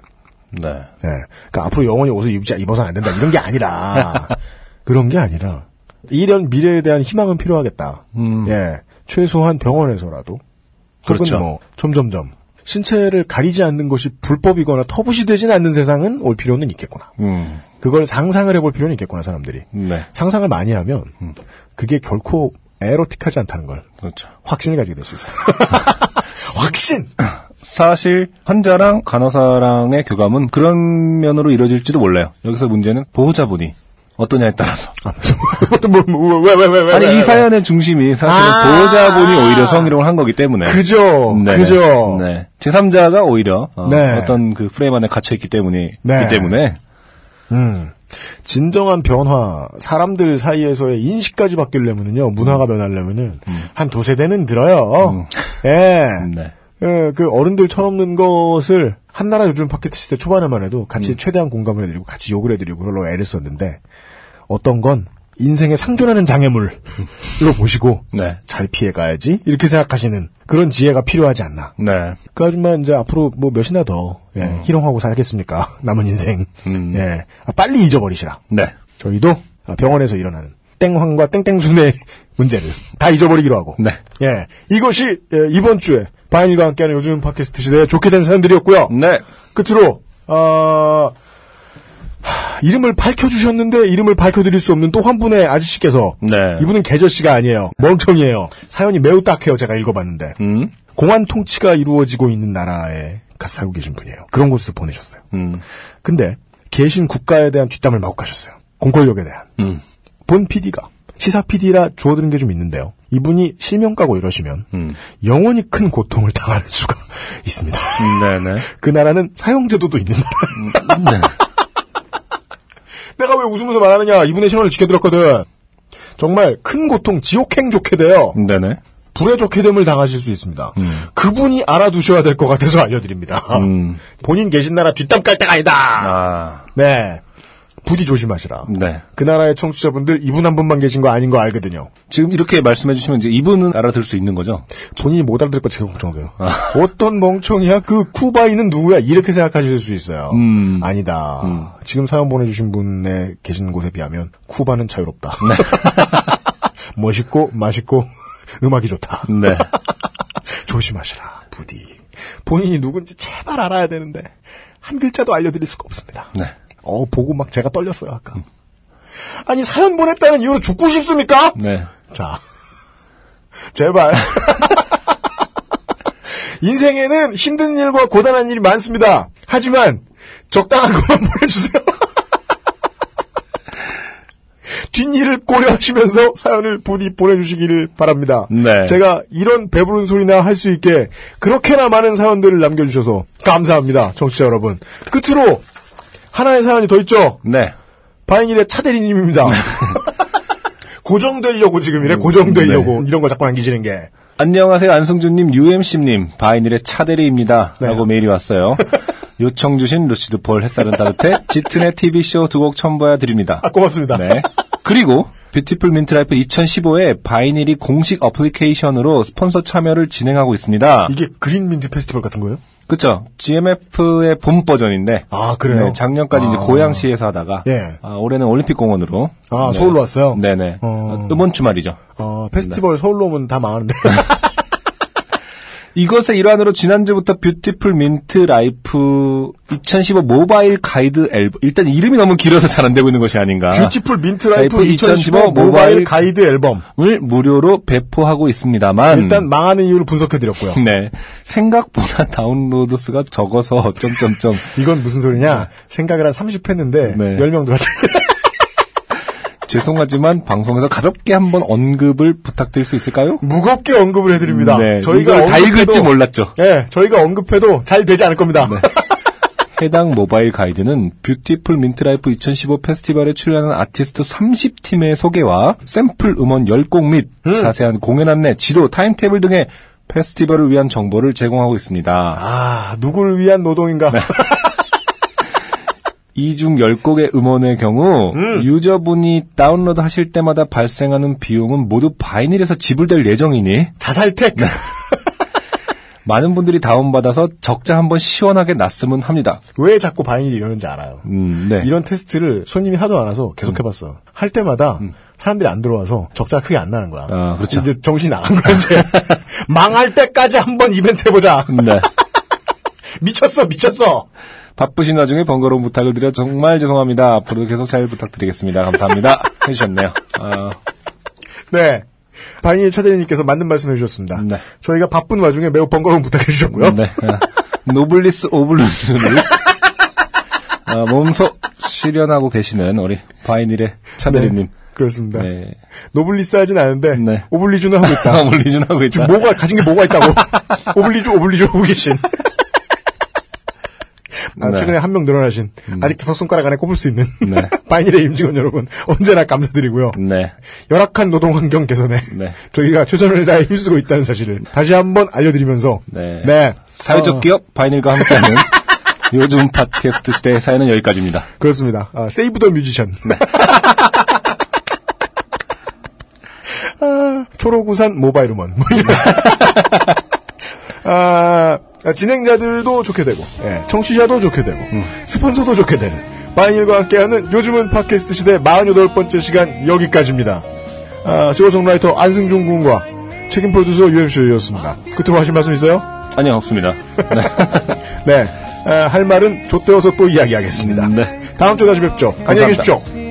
네.
네. 그러니까 앞으로 영원히 옷을 입지 입어서는 안 된다 이런 게 아니라 그런 게 아니라 이런 미래에 대한 희망은 필요하겠다.
음.
예, 최소한 병원에서라도
그렇죠.
뭐 점점점 신체를 가리지 않는 것이 불법이거나 터부시 되진 않는 세상은 올 필요는 있겠구나.
음.
그걸 상상을 해볼 필요는 있겠구나 사람들이.
네.
상상을 많이 하면 그게 결코 에로틱하지 않다는 걸
그렇죠.
확신을 가지게 될 수 있어요. 확신.
사실 환자랑 간호사랑의 교감은 그런 면으로 이루어질지도 몰라요. 여기서 문제는 보호자분이 어떠냐에 따라서.
뭐, 뭐, 왜, 왜, 왜, 왜.
아니
왜,
이
왜.
사연의 중심이 사실은
아.
보호자분이 오히려 성희롱을 한 거기 때문에.
그죠.
네.
그죠.
네. 제3자가 오히려 어,
네.
떤그 프레임 안에 갇혀 있기 때문에
네.
이 때문에
음. 진정한 변화, 사람들 사이에서의 인식까지 바뀌려면은요, 문화가 변하려면은, 한 두세 대는 들어요. 예.
네.
예, 그 어른들 철없는 것을 한나라 요즘 팟캐스트 시대 초반에만 해도 같이 최대한 공감을 해드리고 같이 욕을 해드리고 그걸로 애를 썼는데 어떤 건 인생에 상존하는 장애물로 보시고
네.
잘 피해가야지 이렇게 생각하시는 그런 지혜가 필요하지 않나.
네.
그 아줌마 이제 앞으로 뭐 몇이나 더 예, 희롱하고 살겠습니까? 남은 인생.
음.
예, 아, 빨리 잊어버리시라.
네.
저희도 아, 병원에서 일어나는 땡황과 땡땡순의 문제를 다 잊어버리기로 하고.
네.
예, 이것이 예, 이번 주에 바인일과 함께하는 요즘 팟캐스트 시대에 좋게 된 사연들이었고요.
네.
끝으로 어, 하, 이름을 밝혀주셨는데 이름을 밝혀드릴 수 없는 또 한 분의 아저씨께서
네.
이분은 계저씨가 아니에요. 멍청이에요. 사연이 매우 딱해요. 제가 읽어봤는데
음.
공안 통치가 이루어지고 있는 나라에 가서 살고 계신 분이에요. 그런 곳에서 보내셨어요.
음.
근데 계신 국가에 대한 뒷담을 마구 가셨어요. 공권력에 대한.
음.
본 PD가 시사 PD라 주어드는 게 좀 있는데요. 이분이 실명 까고 이러시면
음.
영원히 큰 고통을 당하는 수가 있습니다.
네, 네.
그 나라는 사형제도도 있는 나라.
네.
내가 왜 웃으면서 말하느냐? 이분의 신원을 지켜드렸거든. 정말 큰 고통, 지옥행 좋게 돼요.
네, 네.
불의 좋게 됨을 당하실 수 있습니다. 그분이 알아두셔야 될 것 같아서 알려드립니다.
음.
본인 계신 나라 뒷담 깔 때가 아니다.
아.
네. 부디 조심하시라.
네.
그 나라의 청취자분들 이분 한 분만 계신 거 아닌 거 알거든요.
지금 이렇게 말씀해 주시면 이제 이분은 알아들 수 있는 거죠?
본인이 못 알아들을까 제가 걱정돼요. 어떤 멍청이야? 그 쿠바인은 누구야? 이렇게 생각하실 수 있어요.
음.
아니다. 지금 사연 보내주신 분의 계신 곳에 비하면 쿠바는 자유롭다. 멋있고 맛있고 음악이 좋다.
네.
조심하시라. 부디. 본인이 누군지 제발 알아야 되는데 한 글자도 알려드릴 수가 없습니다.
네.
어 보고 막 제가 떨렸어요 아까. 아니 사연 보냈다는 이유로 죽고 싶습니까?
네.
자, 제발. 인생에는 힘든 일과 고단한 일이 많습니다. 하지만 적당한 것만 보내주세요. 뒷일을 고려하시면서 사연을 부디 보내주시기를 바랍니다.
네.
제가 이런 배부른 소리나 할 수 있게 그렇게나 많은 사연들을 남겨주셔서 감사합니다. 청취자 여러분. 끝으로 하나의 사연이 더 있죠.
네.
바인일의 차대리님입니다. 고정되려고 지금 이래 고정되려고 이런 거 자꾸 남기시는 게
안녕하세요. 안승준님, UMC님, 바이닐의 차대리입니다.
네.
라고 메일이 왔어요. 요청 주신 루시드 폴 햇살은 따뜻해 짙은의 TV쇼 두 곡 첨부해 드립니다.
아, 고맙습니다.
네. 그리고 뷰티풀 민트라이프 2015에 바이닐이 공식 어플리케이션으로 스폰서 참여를 진행하고 있습니다.
이게 그린 민트 페스티벌 같은 거예요?
그쵸. GMF의 봄 버전인데.
아, 그래요?
네, 작년까지 이제
아.
고양시에서 하다가.
예.
아, 올해는 올림픽공원으로.
아, 서울로 왔어요?
네네.
어.
이번 주말이죠.
어, 페스티벌 서울로 오면 다 망하는데.
이것의 일환으로 지난주부터 뷰티풀 민트 라이프 2015 모바일 가이드 앨범. 일단 이름이 너무 길어서 잘 안 되고 있는 것이 아닌가.
뷰티풀 민트 라이프
라이프
2015
2015
모바일 가이드 앨범.
을 무료로 배포하고 있습니다만.
일단 망하는 이유를 분석해 드렸고요.
네. 생각보다 다운로드 수가 적어서 점점점
이건 무슨 소리냐? 생각을 한 30 했는데,
네.
10명 들었다.
죄송하지만 방송에서 가볍게 한번 언급을 부탁드릴 수 있을까요?
무겁게 언급을 해드립니다.
네.
저희가
다 읽을지 몰랐죠.
예, 저희가 언급해도 잘 되지 않을 겁니다.
해당 모바일 가이드는 뷰티풀 민트라이프 2015 페스티벌에 출연하는 아티스트 30팀의 소개와 샘플 음원 10곡 및
음.
자세한 공연 안내, 지도, 타임테이블 등의 페스티벌을 위한 정보를 제공하고 있습니다.
아, 누구를 위한 노동인가?
네. 이중 10곡의 음원의 경우
음.
유저분이 다운로드 하실 때마다 발생하는 비용은 모두 바이닐에서 지불될 예정이니
자살택.
네. 많은 분들이 다운받아서 적자 한번 시원하게 났으면 합니다.
왜 자꾸 바인이 이러는지 알아요.
음, 네.
이런 테스트를 손님이 하도 안 와서 계속 해봤어. 할 때마다 사람들이 안 들어와서 적자가 크게 안 나는 거야.
아, 그렇죠.
이제 정신이 나간 거야, 이제. 망할 때까지 한번 이벤트 해보자.
네.
미쳤어, 미쳤어.
바쁘신 와중에 번거로운 부탁을 드려 정말 죄송합니다. 앞으로도 계속 잘 부탁드리겠습니다. 감사합니다. 해주셨네요. 아,
네. 바이닐 차대리님께서 맞는 말씀 해주셨습니다.
네.
저희가 바쁜 와중에 매우 번거로운 부탁 해주셨고요.
네. 아, 노블리스 오블리주를 아, 몸소 출연하고 계시는 우리 바이닐의 차대리님.
그렇습니다.
네.
노블리스 하진 않은데
네.
오블리주는 하고 있다.
오블리주는 하고 있다.
뭐가 가진 게 뭐가 있다고 오블리주 오블리주 하고 계신. 아,
네.
최근에 한 명 늘어나신 아직 다섯 손가락 안에 꼽을 수 있는
네.
바이닐의 임직원 여러분 언제나 감사드리고요.
네.
열악한 노동 환경 개선에
네.
저희가 최선을 다해 힘쓰고 있다는 사실을 다시 한번 알려드리면서
네.
네.
사회적
어,
기업 바이닐과 함께하는 요즘 팟캐스트 시대의 사연은 여기까지입니다.
그렇습니다. 아, 세이브 더 뮤지션. 아, 초록우산 모바일 음원. 아, 진행자들도 좋게 되고, 예, 청취자도 좋게 되고, 스폰서도 좋게 되는, 바이닐과 함께하는 요즘은 팟캐스트 시대 48번째 시간 여기까지입니다. 아, 시어송라이터 안승준 군과 책임 프로듀서 UMC였습니다. 끝으로 하실 말씀 있어요?
아니요, 없습니다.
네. 아, 할 말은 좆되어서 또 이야기하겠습니다.
네.
다음 주에 다시 뵙죠. 안녕히
감사합니다.
계십시오.